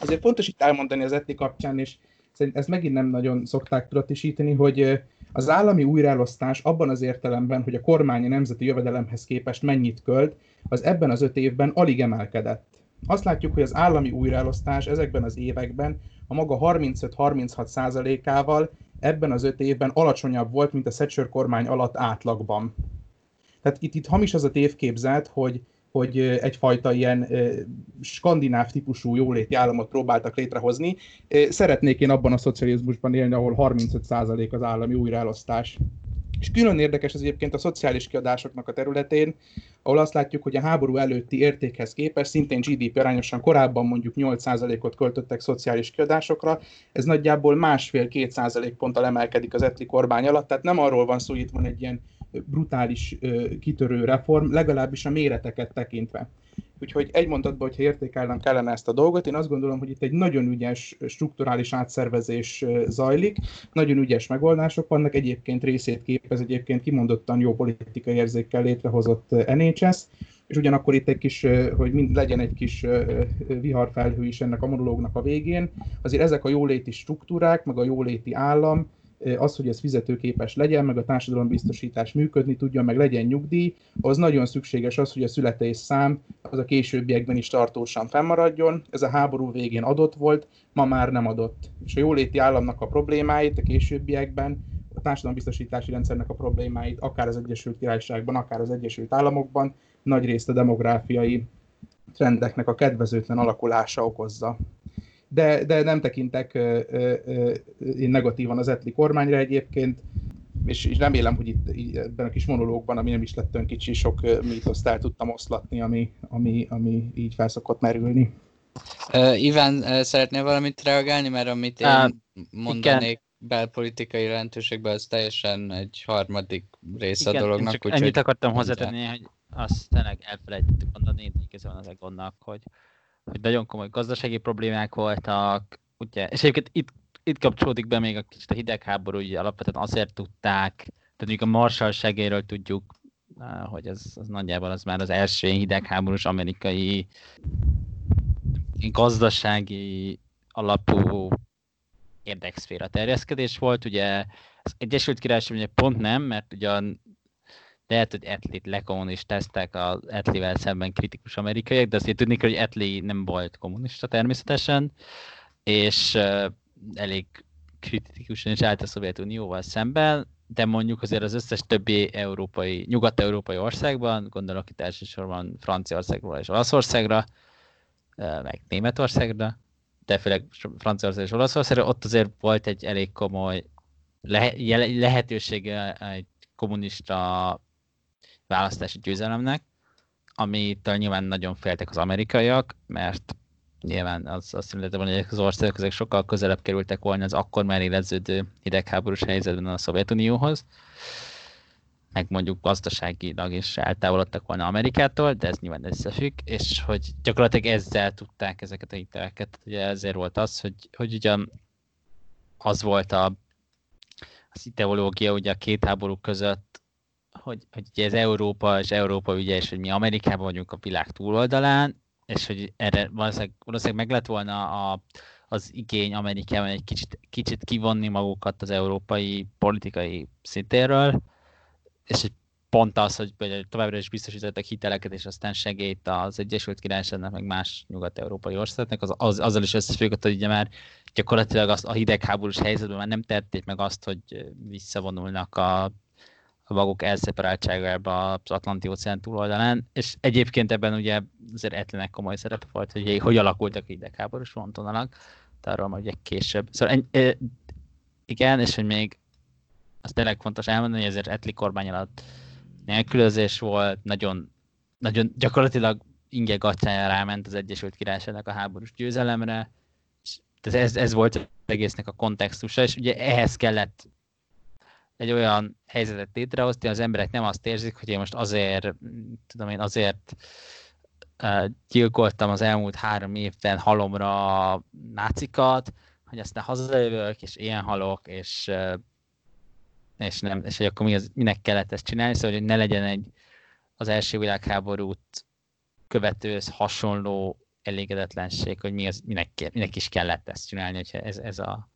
azért fontos itt elmondani az etni kapcsán, és szerintem ezt megint nem nagyon szokták tudatosítani, hogy az állami újraelosztás abban az értelemben, hogy a kormány a nemzeti jövedelemhez képest mennyit költ, az ebben az öt évben alig emelkedett. Azt látjuk, hogy az állami újraelosztás ezekben az években a maga 35-36 százalékával ebben az öt évben alacsonyabb volt, mint a Thatcher kormány alatt átlagban. Tehát itt, itt hamis az a tévképzet, hogy, hogy egyfajta ilyen skandináv típusú jóléti államot próbáltak létrehozni. Szeretnék én abban a szocializmusban élni, ahol 35% az állami újraelosztás. És külön érdekes ez egyébként a szociális kiadásoknak a területén, ahol azt látjuk, hogy a háború előtti értékhez képest szintén GDP arányosan korábban mondjuk 8%-ot költöttek szociális kiadásokra, ez nagyjából másfél-két százalékponttal emelkedik az etli kormány alatt, tehát nem arról van szó, hogy itt van egy ilyen brutális kitörő reform, legalábbis a méreteket tekintve. Úgyhogy egy mondatban, hogyha értékelnem kellene ezt a dolgot, én azt gondolom, hogy itt egy nagyon ügyes strukturális átszervezés zajlik, nagyon ügyes megoldások vannak, egyébként részét képez egyébként kimondottan jó politikai érzékkel létrehozott NHS, és ugyanakkor itt egy kis, hogy mind legyen egy kis viharfelhő is ennek a monológnak a végén, azért ezek a jóléti struktúrák, meg a jóléti állam, az, hogy ez fizetőképes legyen, meg a társadalombiztosítás működni tudjon, meg legyen nyugdíj, az nagyon szükséges az, hogy a születés szám az a későbbiekben is tartósan fennmaradjon. Ez a háború végén adott volt, ma már nem adott. És a jóléti államnak a problémáit a későbbiekben, a társadalombiztosítási rendszernek a problémáit, akár az Egyesült Királyságban, akár az Egyesült Államokban, nagyrészt a demográfiai trendeknek a kedvezőtlen alakulása okozza de, de nem tekintek ö, ö, ö, én negatívan az etli kormányra egyébként, és, és remélem, hogy itt így, ebben a kis monológban, ami nem is lett olyan kicsi, sok mítoszt el tudtam oszlatni, ami, ami, ami így felszokott merülni. Uh, Iván, uh, szeretnél valamit reagálni, mert amit én uh, mondanék igen. belpolitikai jelentőségben, az teljesen egy harmadik része igen, a dolognak. Csak úgy, ennyit akartam hozzátenni, hogy azt tényleg elfelejtettük mondani, igazán az egonnak, hogy hogy nagyon komoly gazdasági problémák voltak, ugye, és egyébként itt, itt kapcsolódik be még a kicsit a hidegháború, ugye alapvetően azért tudták, tehát mondjuk a Marshall segélyről tudjuk, hogy ez, az nagyjából az már az első hidegháborús amerikai gazdasági alapú érdekszféra terjeszkedés volt. Ugye az Egyesült Királyság ugye pont nem, mert ugye lehet, hogy Etlit lekommunistázták az Etlivel szemben kritikus amerikaiak, de azért tudni kell, hogy Etli nem volt kommunista természetesen, és uh, elég kritikusan is állt a Szovjetunióval szemben, de mondjuk azért az összes többi európai, nyugat-európai országban, gondolok itt elsősorban Franciaországra és Olaszországra, meg Németországra, de főleg Franciaország és Olaszországra, ott azért volt egy elég komoly lehetősége egy kommunista választási győzelemnek, amitől nyilván nagyon féltek az amerikaiak, mert nyilván az azt jelenti, hogy az országok ezek sokkal közelebb kerültek volna az akkor már éleződő hidegháborús helyzetben a Szovjetunióhoz, meg mondjuk gazdaságilag is eltávolodtak volna Amerikától, de ez nyilván összefügg, és hogy gyakorlatilag ezzel tudták ezeket a hiteleket. Ugye ezért volt az, hogy, hogy ugyan az volt a, az ideológia ugye a két háború között, hogy, hogy ugye ez Európa és Európa ugye, és hogy mi Amerikában vagyunk a világ túloldalán, és hogy erre valószínűleg, valószínűleg meg lett volna a, az igény Amerikában egy kicsit, kicsit kivonni magukat az európai politikai szintéről, és egy pont az, hogy továbbra is biztosítottak hiteleket, és aztán segélyt az Egyesült Királyságnak, meg más nyugat-európai országoknak, az, az, azzal is összefüggött, hogy ugye már gyakorlatilag azt, a hidegháborús helyzetben már nem tették meg azt, hogy visszavonulnak a a maguk elszeparáltságába az Atlanti óceán túloldalán, és egyébként ebben ugye azért Etlenek komoly szerepe volt, hogy hogy alakultak a hidegháborús frontonalak, de arról majd ugye később. Szóval en, igen, és hogy még az tényleg fontos elmondani, hogy ezért Etli kormány alatt nélkülözés volt, nagyon, nagyon gyakorlatilag inge gatyája ráment az Egyesült Királyságnak a háborús győzelemre, és ez, ez volt az egésznek a kontextusa, és ugye ehhez kellett egy olyan helyzetet létrehozni, az emberek nem azt érzik, hogy én most azért, tudom én, azért gyilkoltam az elmúlt három évben halomra nácikat, hogy aztán hazajövök, és ilyen halok, és, és, nem, és hogy akkor mi az, minek kellett ezt csinálni, szóval hogy ne legyen egy az első világháborút követőhöz hasonló elégedetlenség, hogy mi az, minek, minek is kellett ezt csinálni, hogyha ez, ez a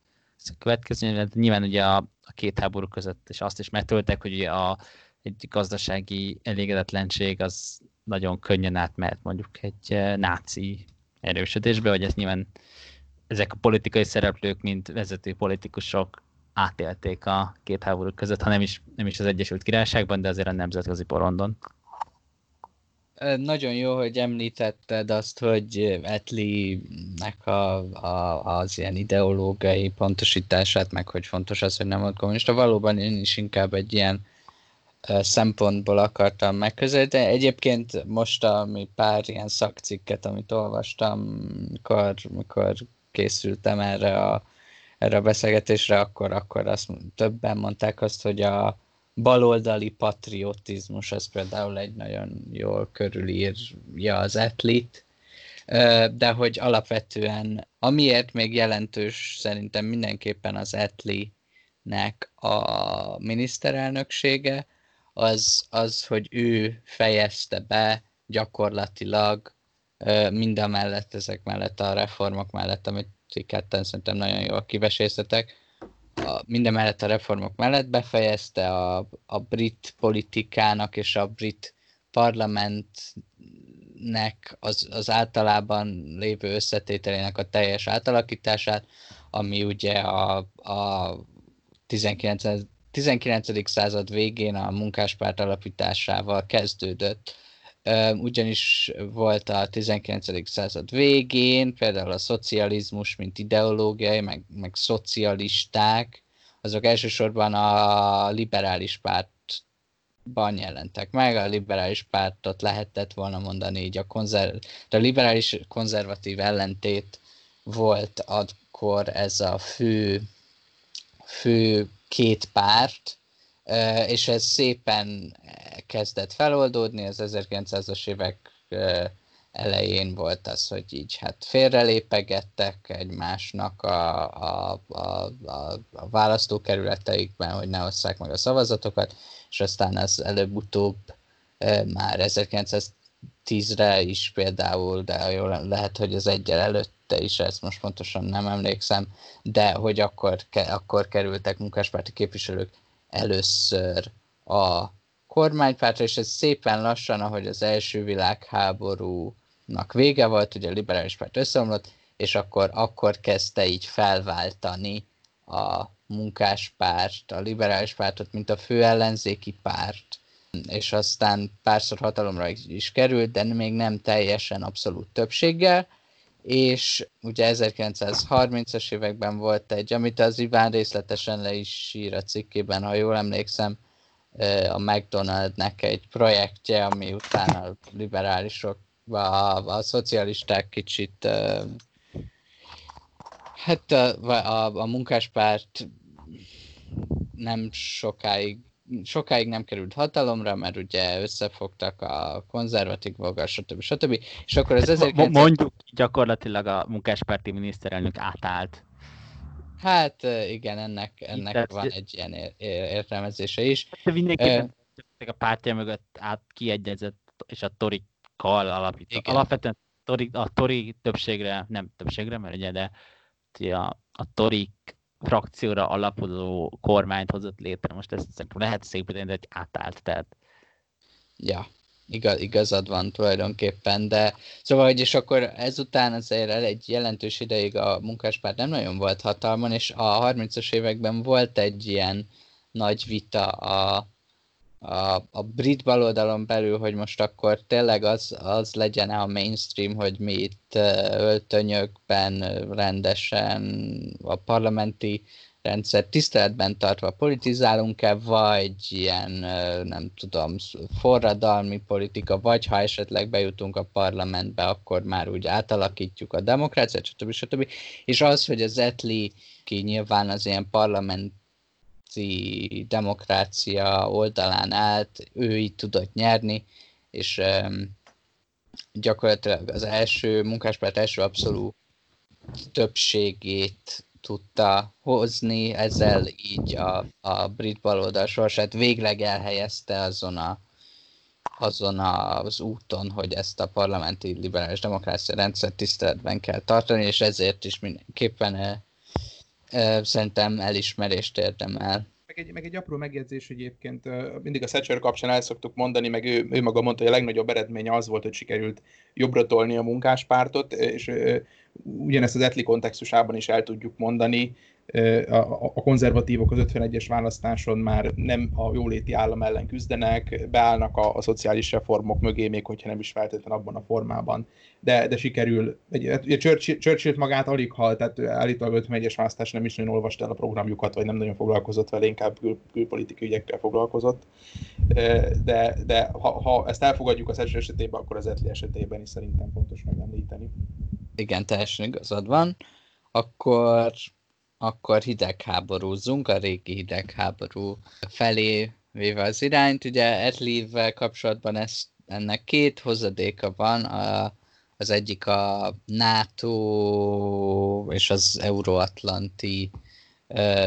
következő. Nyilván ugye a, a két háború között, és azt is megtöltek, hogy a, egy gazdasági elégedetlenség az nagyon könnyen átmehet mondjuk egy eh, náci erősödésbe, hogy ez nyilván ezek a politikai szereplők, mint vezető politikusok átélték a két háború között, ha nem is, nem is az Egyesült Királyságban, de azért a nemzetközi porondon. Nagyon jó, hogy említetted azt, hogy Etli-nek a, a, az ilyen ideológiai pontosítását, meg hogy fontos az, hogy nem volt kommunista. Valóban én is inkább egy ilyen szempontból akartam megközelíteni. Egyébként most ami pár ilyen szakcikket, amit olvastam, mikor, mikor készültem erre a, erre a beszélgetésre, akkor, akkor azt többen mondták azt, hogy a, baloldali patriotizmus, ez például egy nagyon jól körülírja az etlit, de hogy alapvetően, amiért még jelentős szerintem mindenképpen az etlinek a miniszterelnöksége, az, az, hogy ő fejezte be gyakorlatilag mind mellett, ezek mellett a reformok mellett, amit ti ketten szerintem nagyon jól kiveséztetek, a, minden mellett a reformok mellett befejezte a, a brit politikának és a brit parlamentnek az, az általában lévő összetételének a teljes átalakítását, ami ugye a, a 19. 19. század végén a munkáspárt alapításával kezdődött, ugyanis volt a 19. század végén, például a szocializmus, mint ideológiai, meg, meg szocialisták, azok elsősorban a liberális pártban jelentek meg, a liberális pártot lehetett volna mondani így a, konzerv... a liberális konzervatív ellentét volt akkor ez a fő, fő két párt, és ez szépen kezdett feloldódni, az 1900-as évek elején volt az, hogy így hát félrelépegettek egymásnak a, a, a, a, a választókerületeikben, hogy ne osszák meg a szavazatokat, és aztán az előbb-utóbb már 1910-re is például, de jó, lehet, hogy az egyel előtte is, ezt most pontosan nem emlékszem, de hogy akkor, akkor kerültek munkáspárti képviselők először a kormánypártra, és ez szépen lassan, ahogy az első világháborúnak vége volt, ugye a liberális párt összeomlott, és akkor, akkor kezdte így felváltani a munkáspárt, a liberális pártot, mint a fő ellenzéki párt, és aztán párszor hatalomra is került, de még nem teljesen abszolút többséggel, és ugye 1930-as években volt egy, amit az Iván részletesen le is ír a cikkében, ha jól emlékszem, a McDonaldnek egy projektje, ami utána a liberálisok, a, a szocialisták kicsit hát a, a, a munkáspárt nem sokáig sokáig nem került hatalomra, mert ugye összefogtak a konzervatív vogal, stb. stb. És akkor az 1900... Hát mondjuk gyakorlatilag a munkáspárti miniszterelnök átállt. Hát igen, ennek, ennek Tehát, van egy ilyen értelmezése is. De mindenképpen uh, a pártja mögött át kiegyezett, és a torikkal alapított. Alapvetően tori, a tori többségre, nem többségre, mert ugye, de a, a torik frakcióra alapozó kormányt hozott létre. Most ezt szerintem lehet szépíteni, de egy átállt, tehát... Ja, igaz, igazad van tulajdonképpen, de szóval, hogy és akkor ezután azért egy jelentős ideig a munkáspárt nem nagyon volt hatalmon, és a 30-as években volt egy ilyen nagy vita a, a, a brit baloldalon belül, hogy most akkor tényleg az, az legyen a mainstream, hogy mi itt öltönyökben rendesen a parlamenti rendszer tiszteletben tartva politizálunk-e, vagy ilyen, nem tudom, forradalmi politika, vagy ha esetleg bejutunk a parlamentbe, akkor már úgy átalakítjuk a demokráciát, stb. stb. És az, hogy az Etli ki nyilván az ilyen parlament demokrácia oldalán állt, ő így tudott nyerni, és gyakorlatilag az első munkáspárt első abszolút többségét tudta hozni, ezzel így a, a brit baloldal sorsát végleg elhelyezte azon, a, azon az úton, hogy ezt a parlamenti liberális demokrácia rendszer tiszteletben kell tartani, és ezért is mindenképpen szerintem elismerést érdemel. Meg egy, meg egy apró megjegyzés, hogy egyébként mindig a Thatcher kapcsán el szoktuk mondani, meg ő, ő maga mondta, hogy a legnagyobb eredménye az volt, hogy sikerült jobbra tolni a munkáspártot, és ugyanezt az etli kontextusában is el tudjuk mondani, a konzervatívok az 51-es választáson már nem a jóléti állam ellen küzdenek, beállnak a, a szociális reformok mögé, még hogyha nem is feltétlenül abban a formában. De, de sikerül, ugye Churchill, Churchill magát alig halt, tehát állítólag 51-es választás nem is nagyon olvasta el a programjukat, vagy nem nagyon foglalkozott vele, inkább kül, külpolitikai ügyekkel foglalkozott. De, de ha, ha ezt elfogadjuk az első esetében, akkor az etli esetében is szerintem fontos megemlíteni. Igen, teljesen igazad van. Akkor akkor hidegháborúzzunk, a régi hidegháború felé véve az irányt. Ugye Etlivel kapcsolatban ez, ennek két hozadéka van, a, az egyik a NATO és az Euróatlanti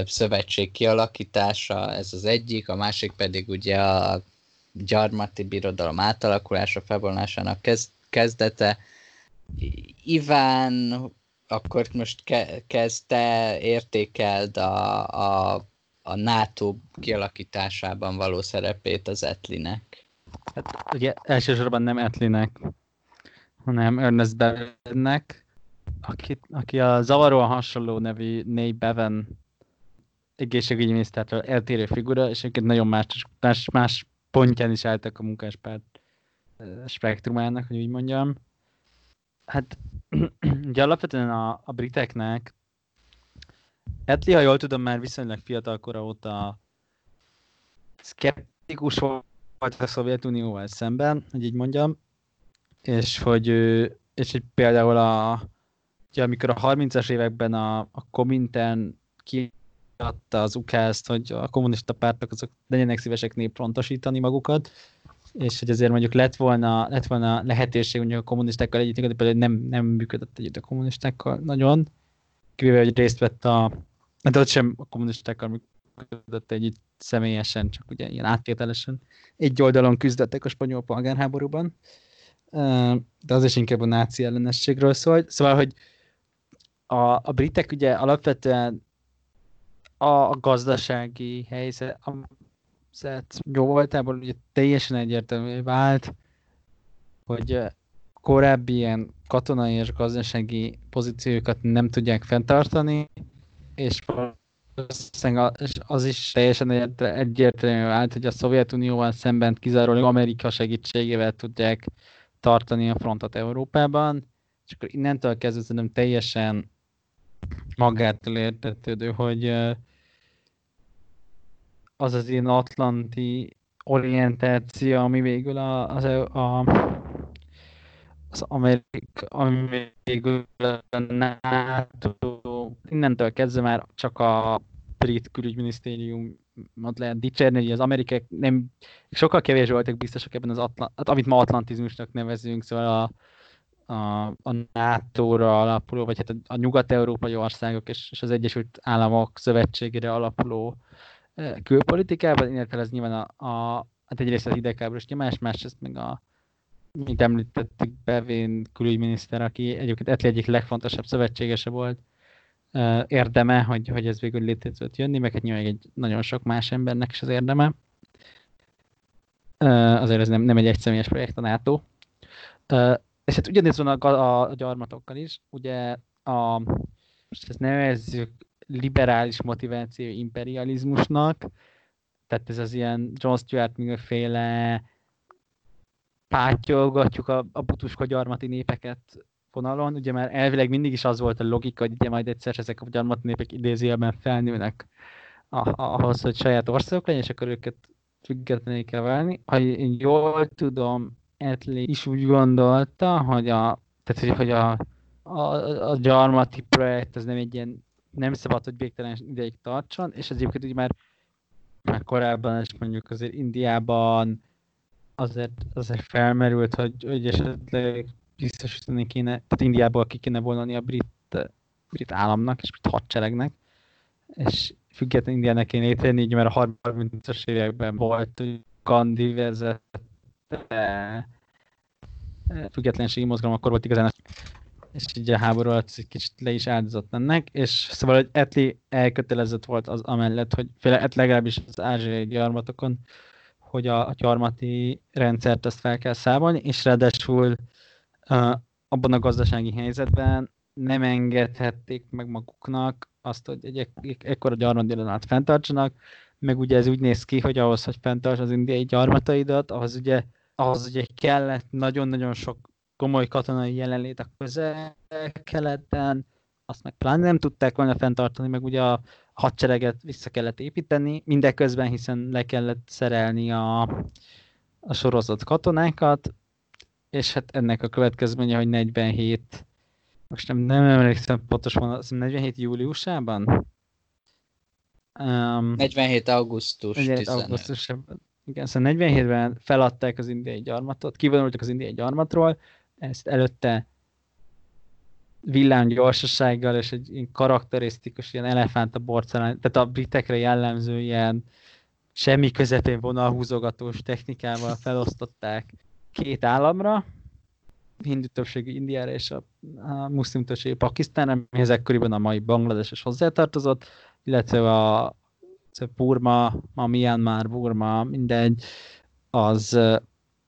szövetség kialakítása, ez az egyik, a másik pedig ugye a gyarmati birodalom átalakulása, felvonulásának kezdete. Iván akkor most ke- kezdte értékeld a, a, a NATO kialakításában való szerepét az Etlinek. Hát ugye elsősorban nem Etlinek, hanem Ernest Bevennek, aki, aki a zavaróan hasonló nevű Ney Bevan egészségügyi minisztától eltérő figura, és egyébként nagyon más, más, más pontján is álltak a munkáspárt spektrumának, hogy úgy mondjam. Hát ugye alapvetően a, a briteknek Etli, ha jól tudom, már viszonylag fiatal kora óta szkeptikus volt a Szovjetunióval szemben, hogy így mondjam, és hogy, és hogy például a, ugye, amikor a 30-as években a, a Komintern kiadta az ukázt, hogy a kommunista pártok azok legyenek szívesek népfrontosítani magukat, és hogy azért mondjuk lett volna, lett volna lehetőség mondjuk a kommunistákkal együttműködni, például nem, nem működött együtt a kommunistákkal nagyon, kivéve, hogy részt vett a, de ott sem a kommunistákkal működött együtt személyesen, csak ugye ilyen áttételesen. Egy oldalon küzdöttek a spanyol polgárháborúban, de az is inkább a náci ellenességről szól. Szóval, hogy a, a britek ugye alapvetően a gazdasági helyzet, a 2008-ból ugye teljesen egyértelmű vált, hogy korábbi ilyen katonai és gazdasági pozíciókat nem tudják fenntartani, és az is teljesen egyértelmű állt, hogy a Szovjetunióval szemben kizárólag Amerika segítségével tudják tartani a frontot Európában, és akkor innentől kezdve szerintem teljesen magától értetődő, hogy az az én atlanti orientáció, ami végül a, az, a, az Amerik, ami végül a NATO, innentől kezdve már csak a brit külügyminisztérium lehet dicsérni, hogy az amerikai nem, sokkal kevés voltak biztosak ebben az, Atlant, hát, amit ma atlantizmusnak nevezünk, szóval a, a, a NATO-ra alapuló, vagy hát a, a nyugat-európai országok és, és az Egyesült Államok szövetségére alapuló e, külpolitikában, illetve ez nyilván a, a hát egyrészt az idegháborús nyomás, másrészt meg a mint említettük, Bevén külügyminiszter, aki egyébként Etli egyik legfontosabb szövetségese volt, érdeme, hogy, hogy ez végül létre tudott jönni, meg hát nyilván egy nagyon sok más embernek is az érdeme. Azért ez nem, nem egy egyszemélyes projekt a NATO. És hát ugyanis van a, a, a gyarmatokkal is, ugye a, most ezt nevezzük liberális motiváció imperializmusnak, tehát ez az ilyen John Stuart Mill féle pátyolgatjuk a, a butuska gyarmati népeket vonalon, ugye már elvileg mindig is az volt a logika, hogy ugye majd egyszer ezek a gyarmati népek idézőjelben felnőnek ahhoz, hogy saját országok legyen, és akkor őket függetlené kell válni. Ha én jól tudom, Etli is úgy gondolta, hogy a, tehát, hogy, a, a, a gyarmati projekt az nem egy ilyen, nem szabad, hogy végtelen ideig tartson, és egyébként ugye már, már korábban is mondjuk azért Indiában azért, azért felmerült, hogy, hogy esetleg biztosítani kéne, tehát Indiából ki kéne volna a brit, brit államnak és brit hadseregnek, és független Indiának kéne létrejönni, így mert a 30-as években volt, Gandhi vezette függetlenségi mozgalom akkor volt igazán, és így a háború alatt egy kicsit le is áldozott ennek, és szóval, hogy Etli elkötelezett volt az amellett, hogy féle, legalábbis az ázsiai gyarmatokon, hogy a, a gyarmati rendszert ezt fel kell számolni, és ráadásul uh, abban a gazdasági helyzetben nem engedhették meg maguknak azt, hogy egy, egy ekkora gyarmatdirodalmat fenntartsanak, meg ugye ez úgy néz ki, hogy ahhoz, hogy fenntarts az indiai gyarmataidat, ahhoz ugye ahhoz ugye kellett nagyon-nagyon sok komoly katonai jelenlét a közel-keleten, azt meg pláne nem tudták volna fenntartani, meg ugye a hadsereget vissza kellett építeni, mindeközben, hiszen le kellett szerelni a, a sorozott katonákat, és hát ennek a következménye, hogy 47, most nem, nem emlékszem pontosan, azt 47 júliusában? Um, 47 augusztus 47 augusztusában igen, szóval 47-ben feladták az indiai gyarmatot, kivonultak az indiai gyarmatról, ezt előtte villám gyorsasággal és egy karakterisztikus ilyen elefánt a borcalán, tehát a britekre jellemző ilyen semmi közepén vonalhúzogatós technikával felosztották két államra, hindu többségű Indiára és a, a muszlim többségű Pakisztánra, amihez ekkoriban a mai Banglades is hozzátartozott, illetve a, Burma, ma Myanmar, Burma, mindegy, az,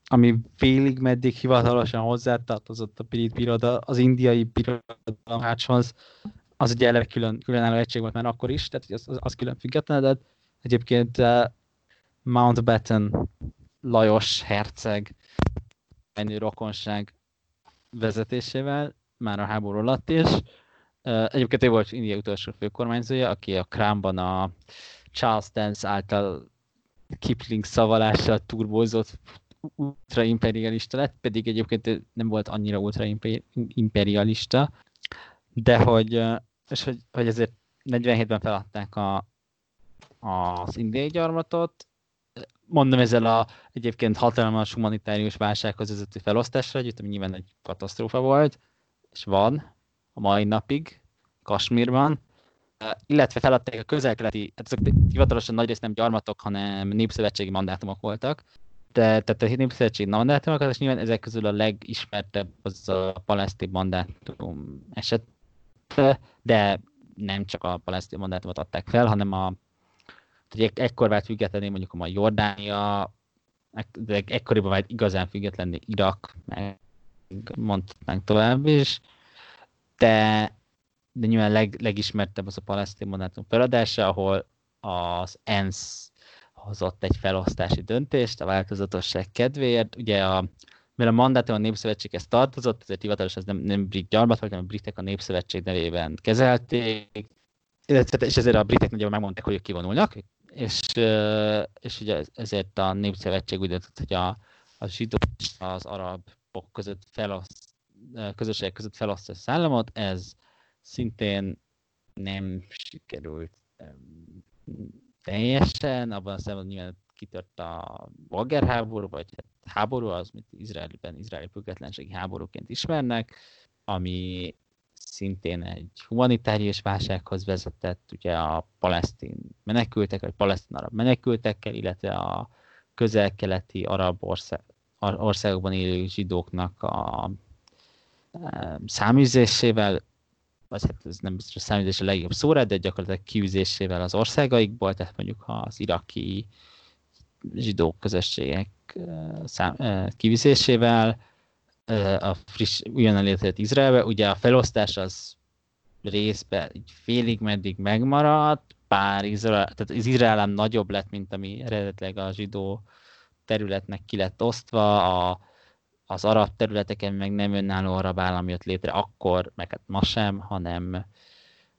ami félig meddig hivatalosan hozzátartozott a brit biroda, az indiai birodalomhácshoz, az ugye eleve külön, különálló egység volt már akkor is, tehát az, az külön függetlenedett. Egyébként uh, Mountbatten Lajos herceg menő rokonság vezetésével, már a háború alatt is. Uh, egyébként ő volt India utolsó főkormányzója, aki a Krámban a Charles Dance által Kipling szavalással turbózott ultraimperialista lett, pedig egyébként nem volt annyira ultraimperialista, de hogy, és hogy, hogy ezért 47-ben feladták a, az indiai gyarmatot, mondom ezzel a egyébként hatalmas humanitárius válsághoz vezető felosztásra együtt, ami nyilván egy katasztrófa volt, és van a mai napig Kasmírban, illetve feladták a közelkeleti, tehát azok hivatalosan nagyrészt nem gyarmatok, hanem népszövetségi mandátumok voltak, de tehát a népszövetségi mandátumok, és nyilván ezek közül a legismertebb az a palesztin mandátum eset, de nem csak a palesztin mandátumot adták fel, hanem a hogy ekkor vált függetlenné mondjuk a mai Jordánia, de ekkoriban vált igazán függetlenné Irak, meg mondhatnánk tovább is, de de nyilván leg, legismertebb az a palesztin monátum feladása, ahol az ENSZ hozott egy felosztási döntést a változatosság kedvéért. Ugye a mivel a mandátum a Népszövetséghez tartozott, ezért hivatalos ez nem, nem brit gyarmat volt, hanem a britek a Népszövetség nevében kezelték, illetve, és ezért a britek nagyjából megmondták, hogy ők kivonulnak, és, és ugye ezért a Népszövetség úgy döntött, hogy a, a zsidó és az arabok között feloszt, közösségek között felosztja a szállamot, ez szintén nem sikerült teljesen, abban a szemben nyilván kitört a bolgárháború, vagy hát háború, az, mint Izraelben izraeli függetlenségi háborúként ismernek, ami szintén egy humanitárius válsághoz vezetett, ugye a palesztin menekültek, vagy palesztin arab menekültekkel, illetve a közel-keleti arab ország, országokban élő zsidóknak a száműzésével, vagy hát ez nem biztos a száműzés a legjobb szóra, de gyakorlatilag kiűzésével az országaikból, tehát mondjuk az iraki zsidó közösségek szám, kivizésével, a friss, ugyan létrejött Izraelbe, ugye a felosztás az részben így félig meddig megmaradt, pár Izrael, tehát az Izrael nagyobb lett, mint ami eredetileg a zsidó területnek ki lett osztva, a, az arab területeken meg nem önálló arab állam jött létre akkor, meg hát ma sem, hanem,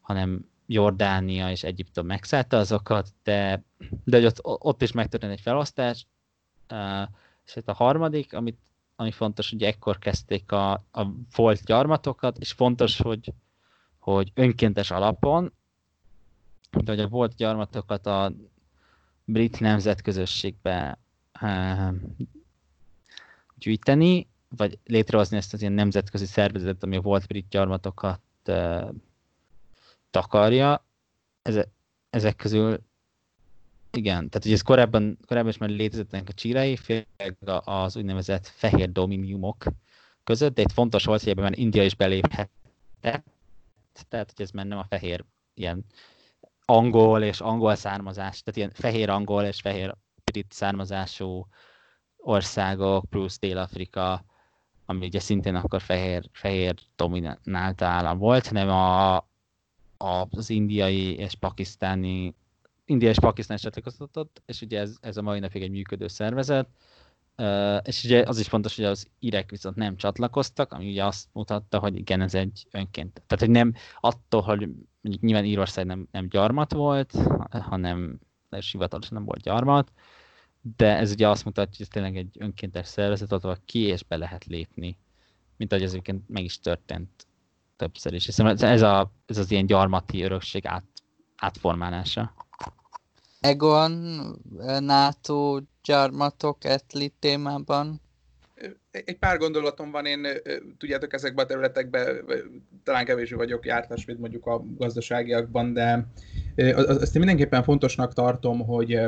hanem Jordánia és Egyiptom megszállta azokat, de, de hogy ott, ott is megtörtént egy felosztás, és hát a harmadik, amit, ami fontos, hogy ekkor kezdték a, a volt gyarmatokat, és fontos, hogy, hogy önkéntes alapon, de hogy a volt gyarmatokat a brit nemzetközösségbe gyűjteni, vagy létrehozni ezt az ilyen nemzetközi szervezetet, ami a volt brit gyarmatokat takarja. Ezek, ezek közül igen, tehát ugye ez korábban, korábban is már létezett a csírái, főleg az úgynevezett fehér dominiumok között, de itt fontos volt, hogy ebben már India is beléphetett, tehát hogy ez már nem a fehér ilyen angol és angol származás, tehát ilyen fehér angol és fehér brit származású országok, plusz Dél-Afrika, ami ugye szintén akkor fehér, fehér dominált állam volt, hanem a, a, az indiai és pakisztáni India és Pakisztán csatlakoztatott, és ugye ez, ez a mai napig egy működő szervezet, Uh, és ugye az is fontos, hogy az irek viszont nem csatlakoztak, ami ugye azt mutatta, hogy igen, ez egy önként. Tehát, hogy nem attól, hogy mondjuk nyilván Írország nem, nem gyarmat volt, hanem és hivatalosan nem volt gyarmat, de ez ugye azt mutatja, hogy ez tényleg egy önkéntes szervezet, ahol ki és be lehet lépni, mint ahogy ez egyébként meg is történt többször is. Hiszen ez, a, ez az ilyen gyarmati örökség át, átformálása. Egon, NATO gyarmatok etli témában? Egy pár gondolatom van, én tudjátok ezekben a területekben talán kevésbé vagyok jártas, mint mondjuk a gazdaságiakban, de azt én mindenképpen fontosnak tartom, hogy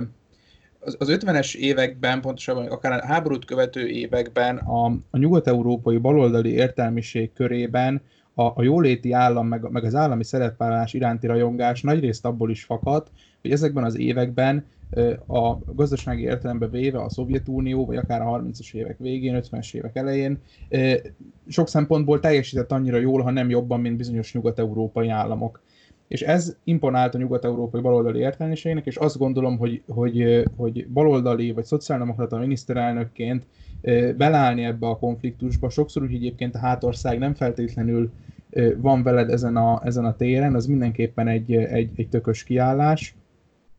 az, az 50-es években, pontosabban akár a háborút követő években a, a nyugat-európai baloldali értelmiség körében a, a jóléti állam, meg, meg az állami szerepvállalás iránti rajongás nagyrészt abból is fakadt, hogy ezekben az években a gazdasági értelembe véve a Szovjetunió, vagy akár a 30-as évek végén, 50-es évek elején sok szempontból teljesített annyira jól, ha nem jobban, mint bizonyos nyugat-európai államok. És ez imponált a nyugat-európai baloldali értelmiségnek, és azt gondolom, hogy, hogy, hogy baloldali vagy szociáldemokrata miniszterelnökként belállni ebbe a konfliktusba, sokszor úgy egyébként a hátország nem feltétlenül van veled ezen a, ezen a téren, az mindenképpen egy, egy, egy tökös kiállás.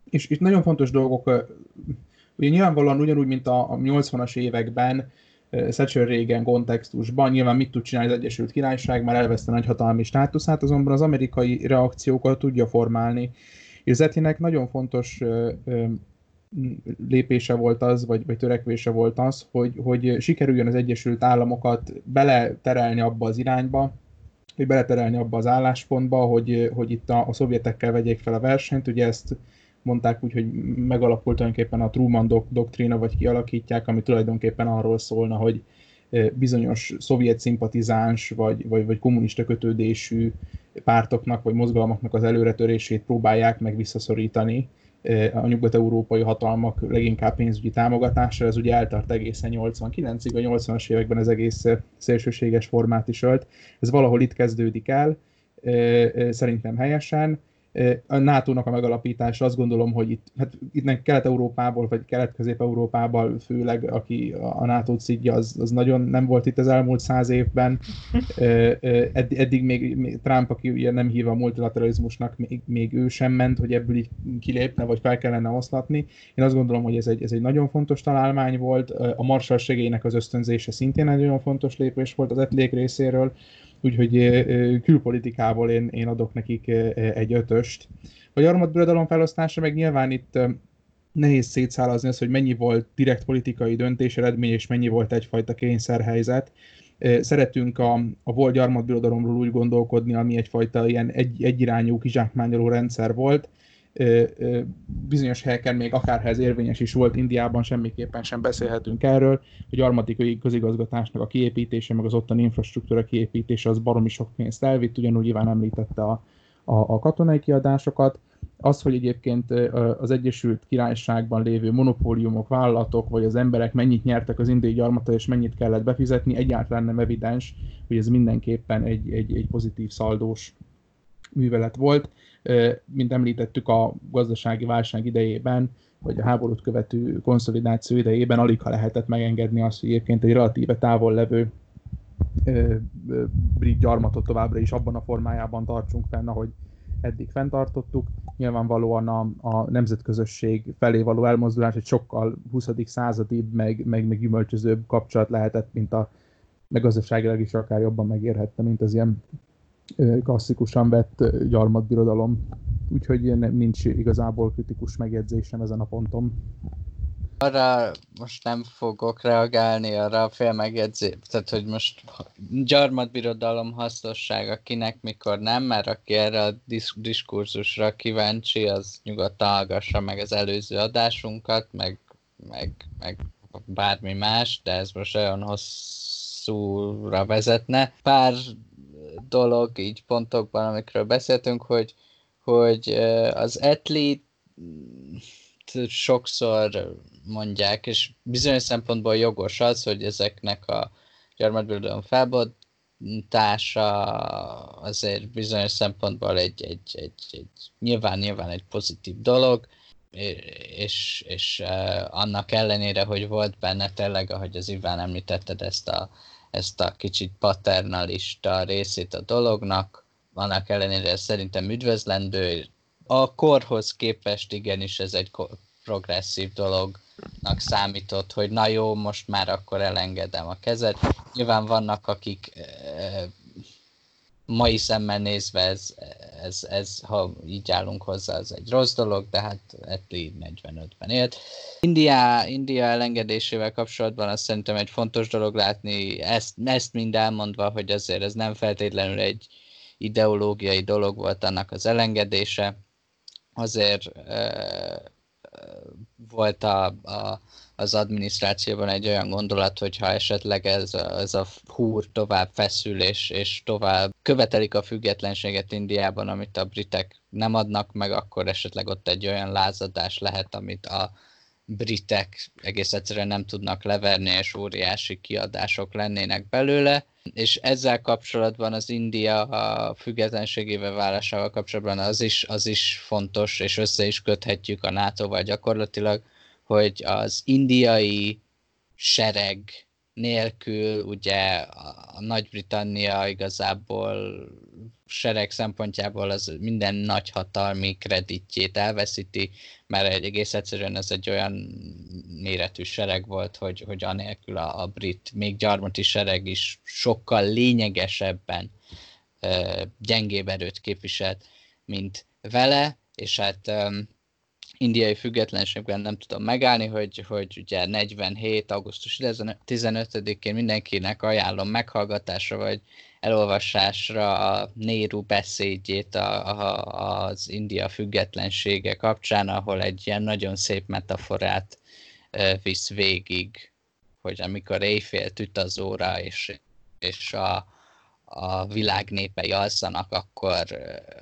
És itt nagyon fontos dolgok, ugye nyilvánvalóan ugyanúgy, mint a, a 80-as években, Thatcher régen kontextusban, nyilván mit tud csinálni az Egyesült Királyság, már elveszte nagyhatalmi státuszát, azonban az amerikai reakciókat tudja formálni. És nagyon fontos lépése volt az, vagy, vagy törekvése volt az, hogy, hogy sikerüljön az Egyesült Államokat beleterelni abba az irányba, hogy beleterelni abba az álláspontba, hogy, hogy itt a, a szovjetekkel vegyék fel a versenyt. Ugye ezt mondták úgy, hogy megalapult tulajdonképpen a Truman dok- doktrína, vagy kialakítják, ami tulajdonképpen arról szólna, hogy bizonyos szovjet szimpatizáns, vagy, vagy, vagy kommunista kötődésű pártoknak, vagy mozgalmaknak az előretörését próbálják meg visszaszorítani a nyugat-európai hatalmak leginkább pénzügyi támogatásra, ez ugye eltart egészen 89-ig, a 80-as években az egész szélsőséges formát is ölt. Ez valahol itt kezdődik el, szerintem helyesen, a NATO-nak a megalapítása, azt gondolom, hogy itt, hát itt Kelet-Európából, vagy Kelet-Közép-Európából főleg, aki a NATO szidja, az, az nagyon nem volt itt az elmúlt száz évben. Eddig még Trump, aki ugye nem hív a multilateralizmusnak, még, még ő sem ment, hogy ebből így kilépne, vagy fel kellene oszlatni. Én azt gondolom, hogy ez egy, ez egy nagyon fontos találmány volt. A Marshall az ösztönzése szintén egy nagyon fontos lépés volt az etlék részéről úgyhogy külpolitikából én, én adok nekik egy ötöst. A gyarmatbirodalom felosztása meg nyilván itt nehéz szétszálazni az, hogy mennyi volt direkt politikai döntés eredmény, és mennyi volt egyfajta kényszerhelyzet. Szeretünk a, a volt gyarmatbirodalomról úgy gondolkodni, ami egyfajta ilyen egy, egyirányú kizsákmányoló rendszer volt, bizonyos helyeken még akárha ez érvényes is volt, Indiában semmiképpen sem beszélhetünk erről, hogy armatikai közigazgatásnak a kiépítése, meg az ottani infrastruktúra kiépítése az baromi sok pénzt elvitt, ugyanúgy Iván említette a, a, a katonai kiadásokat. Az, hogy egyébként az Egyesült Királyságban lévő monopóliumok, vállalatok, vagy az emberek mennyit nyertek az indiai gyarmata, és mennyit kellett befizetni, egyáltalán nem evidens, hogy ez mindenképpen egy, egy, egy pozitív szaldós művelet volt. Mint említettük, a gazdasági válság idejében, vagy a háborút követő konszolidáció idejében alig ha lehetett megengedni azt, hogy egyébként egy relatíve távol levő brit gyarmatot továbbra is abban a formájában tartsunk fenn, ahogy eddig fenntartottuk. Nyilvánvalóan a, a nemzetközösség felé való elmozdulás egy sokkal 20. századibb, meg, meg, meg gyümölcsözőbb kapcsolat lehetett, mint a meg gazdaságilag is akár jobban megérhette, mint az ilyen klasszikusan vett gyarmatbirodalom. Úgyhogy nincs igazából kritikus megjegyzésem ezen a ponton. Arra most nem fogok reagálni, arra a fél megjegyzés, tehát hogy most gyarmatbirodalom hasznossága kinek, mikor nem, mert aki erre a disz- diskurzusra kíváncsi, az nyugodtan hallgassa meg az előző adásunkat, meg, meg, meg bármi más, de ez most olyan hosszúra vezetne. Pár dolog így pontokban, amikről beszéltünk, hogy, hogy az etlit sokszor mondják, és bizonyos szempontból jogos az, hogy ezeknek a gyarmatbirodalom felbontása azért bizonyos szempontból egy, egy, egy, egy nyilván, nyilván egy pozitív dolog, és, és annak ellenére, hogy volt benne tényleg, ahogy az Iván említetted, ezt a ezt a kicsit paternalista részét a dolognak, annak ellenére szerintem üdvözlendő. A korhoz képest igenis ez egy progresszív dolognak számított, hogy na jó, most már akkor elengedem a kezet. Nyilván vannak, akik e, mai szemmel nézve ez, ez, ez, ha így állunk hozzá, ez egy rossz dolog, de hát Etli 45-ben élt. India, India elengedésével kapcsolatban azt szerintem egy fontos dolog látni, ezt, ezt mind elmondva, hogy azért ez nem feltétlenül egy ideológiai dolog volt annak az elengedése, azért volt a, a, az adminisztrációban egy olyan gondolat, hogy ha esetleg ez, ez a húr tovább feszül, és, és tovább követelik a függetlenséget Indiában, amit a britek nem adnak meg, akkor esetleg ott egy olyan lázadás lehet, amit a britek egész egyszerűen nem tudnak leverni, és óriási kiadások lennének belőle. És ezzel kapcsolatban az India a függetlenségével válásával kapcsolatban az is, az is fontos, és össze is köthetjük a NATO-val gyakorlatilag, hogy az indiai sereg nélkül ugye a Nagy-Britannia igazából sereg szempontjából az minden nagyhatalmi kreditjét elveszíti, mert egy egész egyszerűen ez egy olyan méretű sereg volt, hogy, hogy anélkül a, a brit, még gyarmati sereg is sokkal lényegesebben gyengébb erőt képviselt, mint vele, és hát um, indiai függetlenségben nem tudom megállni, hogy, hogy ugye 47. augusztus 15-én mindenkinek ajánlom meghallgatásra, vagy elolvasásra a Néru beszédjét a, a, az India függetlensége kapcsán, ahol egy ilyen nagyon szép metaforát visz végig, hogy amikor éjfél üt az óra, és, és a, a világ népei alszanak, akkor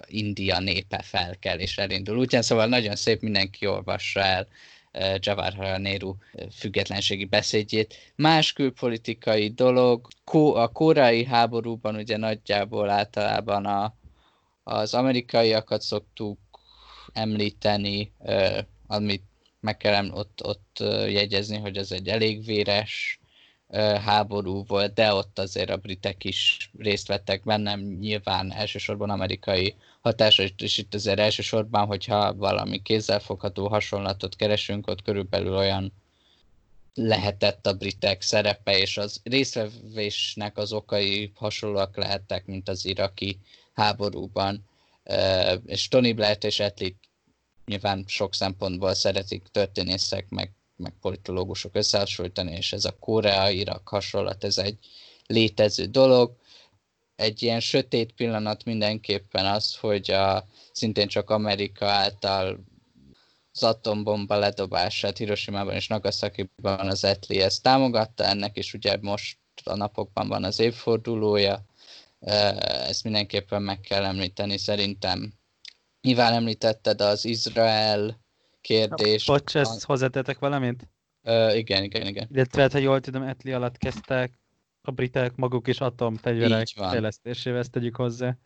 India népe felkel és elindul. Ugyan szóval nagyon szép, mindenki olvassa el Jawaharlal Nehru függetlenségi beszédjét. Más külpolitikai dolog, a korai háborúban ugye nagyjából általában a, Az amerikaiakat szoktuk említeni, amit meg kell ott, ott jegyezni, hogy ez egy elég véres háború volt, de ott azért a britek is részt vettek bennem, nyilván elsősorban amerikai hatása, és itt azért elsősorban, hogyha valami kézzelfogható hasonlatot keresünk, ott körülbelül olyan lehetett a britek szerepe, és az részvevésnek az okai hasonlóak lehettek, mint az iraki háborúban. És Tony Blair és Etlit nyilván sok szempontból szeretik történészek, meg, meg politológusok összehasonlítani, és ez a Korea-Irak hasonlat, ez egy létező dolog. Egy ilyen sötét pillanat mindenképpen az, hogy a, szintén csak Amerika által az atombomba ledobását Hiroshima-ban és Nagasaki-ban az Etli ezt támogatta, ennek is ugye most a napokban van az évfordulója, ezt mindenképpen meg kell említeni szerintem. Nyilván említetted az Izrael kérdés. Bocs, ezt hozzátettek valamit? Uh, igen, igen, igen. Illetve, hát, ha jól tudom, Etli alatt kezdtek a britek maguk is atomfegyverek fejlesztésével, ezt tegyük hozzá.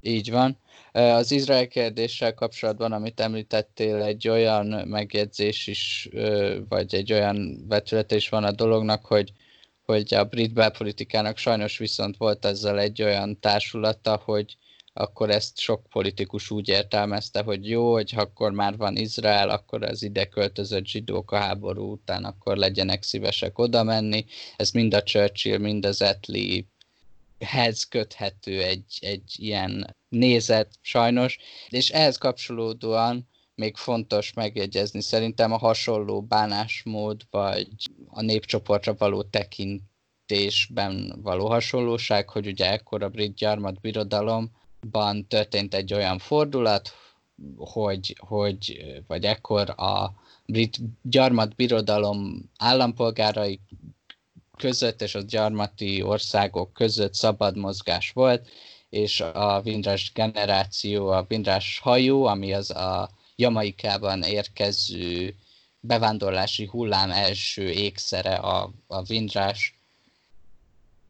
Így van. Az Izrael kérdéssel kapcsolatban, amit említettél, egy olyan megjegyzés is, vagy egy olyan vetület is van a dolognak, hogy, hogy a brit belpolitikának sajnos viszont volt ezzel egy olyan társulata, hogy akkor ezt sok politikus úgy értelmezte, hogy jó, hogy akkor már van Izrael, akkor az ide költözött zsidók a háború után, akkor legyenek szívesek oda menni. Ez mind a Churchill, mind az Etli hez köthető egy, egy ilyen nézet sajnos, és ehhez kapcsolódóan még fontos megjegyezni szerintem a hasonló bánásmód, vagy a népcsoportra való tekintésben való hasonlóság, hogy ugye ekkor a brit gyarmat birodalomban történt egy olyan fordulat, hogy, hogy vagy ekkor a brit gyarmat birodalom állampolgárai között és a gyarmati országok között szabad mozgás volt, és a Vindrás generáció, a Vindrás hajó, ami az a Jamaikában érkező bevándorlási hullám első ékszere a, a Vindrás,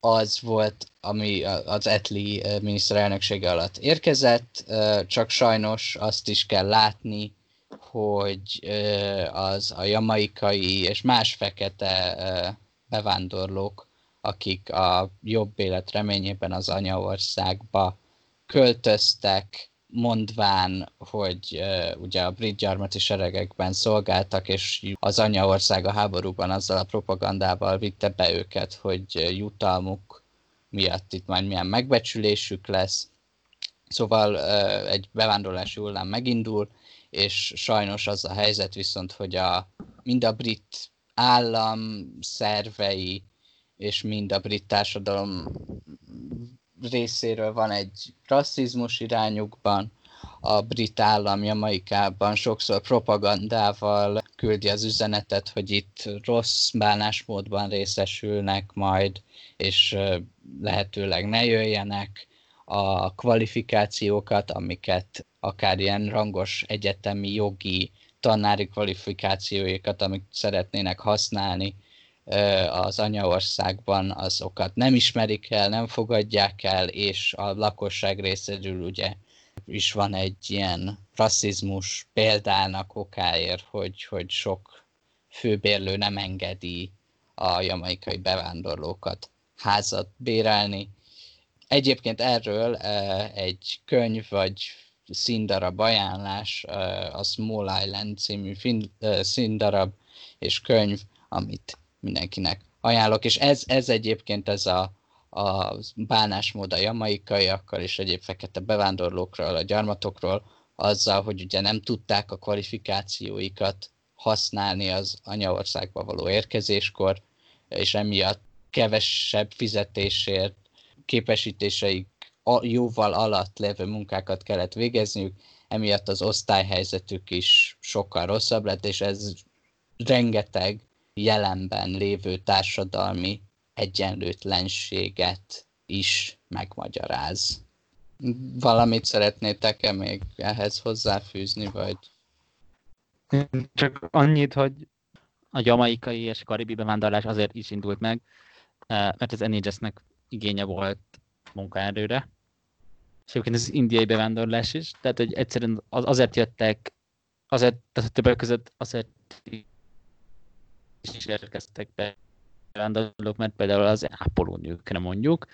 az volt, ami az Etli miniszterelnöksége alatt érkezett, csak sajnos azt is kell látni, hogy az a jamaikai és más fekete bevándorlók, akik a jobb élet reményében az anyaországba költöztek, mondván, hogy uh, ugye a brit gyarmati seregekben szolgáltak, és az anyaország a háborúban azzal a propagandával vitte be őket, hogy jutalmuk miatt itt majd milyen megbecsülésük lesz. Szóval uh, egy bevándorlási hullám megindul, és sajnos az a helyzet viszont, hogy a, mind a brit állam szervei és mind a brit társadalom részéről van egy rasszizmus irányukban, a brit állam Jamaikában sokszor propagandával küldi az üzenetet, hogy itt rossz bánásmódban részesülnek majd, és lehetőleg ne jöjjenek. A kvalifikációkat, amiket akár ilyen rangos egyetemi jogi tanári kvalifikációikat, amit szeretnének használni az anyaországban, azokat nem ismerik el, nem fogadják el, és a lakosság részéről ugye is van egy ilyen rasszizmus példának okáért, hogy, hogy sok főbérlő nem engedi a jamaikai bevándorlókat házat bérelni. Egyébként erről egy könyv vagy színdarab ajánlás, a Small Island című színdarab és könyv, amit mindenkinek ajánlok, és ez, ez egyébként ez a, a bánásmód a jamaikaiakkal és egyéb fekete bevándorlókról, a gyarmatokról, azzal, hogy ugye nem tudták a kvalifikációikat használni az anyaországba való érkezéskor, és emiatt kevesebb fizetésért képesítéseik jóval alatt lévő munkákat kellett végezniük, emiatt az osztályhelyzetük is sokkal rosszabb lett, és ez rengeteg jelenben lévő társadalmi egyenlőtlenséget is megmagyaráz. Valamit szeretnétek-e még ehhez hozzáfűzni, vagy? Csak annyit, hogy a jamaikai és karibi bevándorlás azért is indult meg, eh, mert az NHS-nek igénye volt munkaerőre, és egyébként ez indiai bevándorlás is, tehát hogy egyszerűen az, azért jöttek, azért, tehát többek között azért is érkeztek be bevándorlók, mert például az ápoló nőkre mondjuk,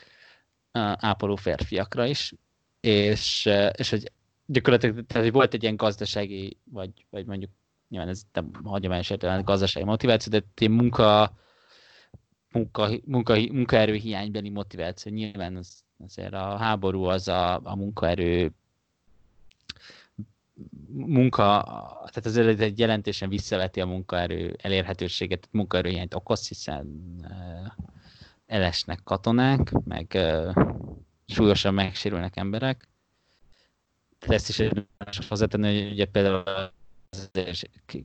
ápoló férfiakra is, és, és hogy gyakorlatilag tehát, hogy volt egy ilyen gazdasági, vagy, vagy mondjuk nyilván ez nem hagyományos értelemben gazdasági motiváció, de egy munka, munka, munka, munkaerő hiánybeli motiváció. Nyilván az, azért a háború az a, a munkaerő munka, tehát azért egy jelentésen visszaveti a munkaerő elérhetőséget, munkaerőhiányt okoz, hiszen uh, elesnek katonák, meg uh, súlyosan megsérülnek emberek. Tehát ezt is hozzátenni, hogy ugye például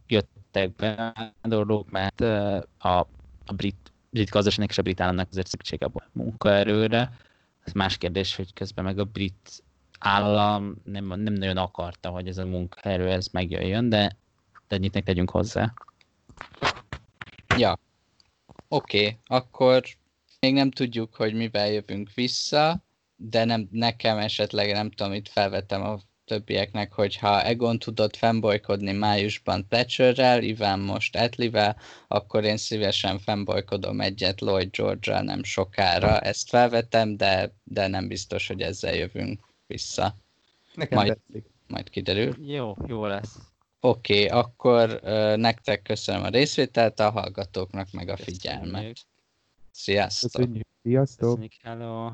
jöttek be vándorlók, mert uh, a, a brit, brit gazdaságnak és a brit államnak azért szüksége a munkaerőre. Ez más kérdés, hogy közben meg a brit állam nem, nem nagyon akarta, hogy ez a munkaerő ez megjöjjön, de, ennyit tegyünk hozzá. Ja. Oké, okay, akkor még nem tudjuk, hogy mivel jövünk vissza, de nem, nekem esetleg nem tudom, itt felvettem a többieknek, hogy ha Egon tudott fennbolykodni májusban Thatcherrel, Iván most Etlivel, akkor én szívesen fennbolykodom egyet Lloyd George-ral nem sokára. Ezt felvettem, de, de nem biztos, hogy ezzel jövünk vissza. Nekem majd, tetszik. majd kiderül. Jó, jó lesz. Oké, okay, akkor uh, nektek köszönöm a részvételt, a hallgatóknak meg a figyelmet. Sziasztok! Köszönjük. Sziasztok! Köszönjük, hello!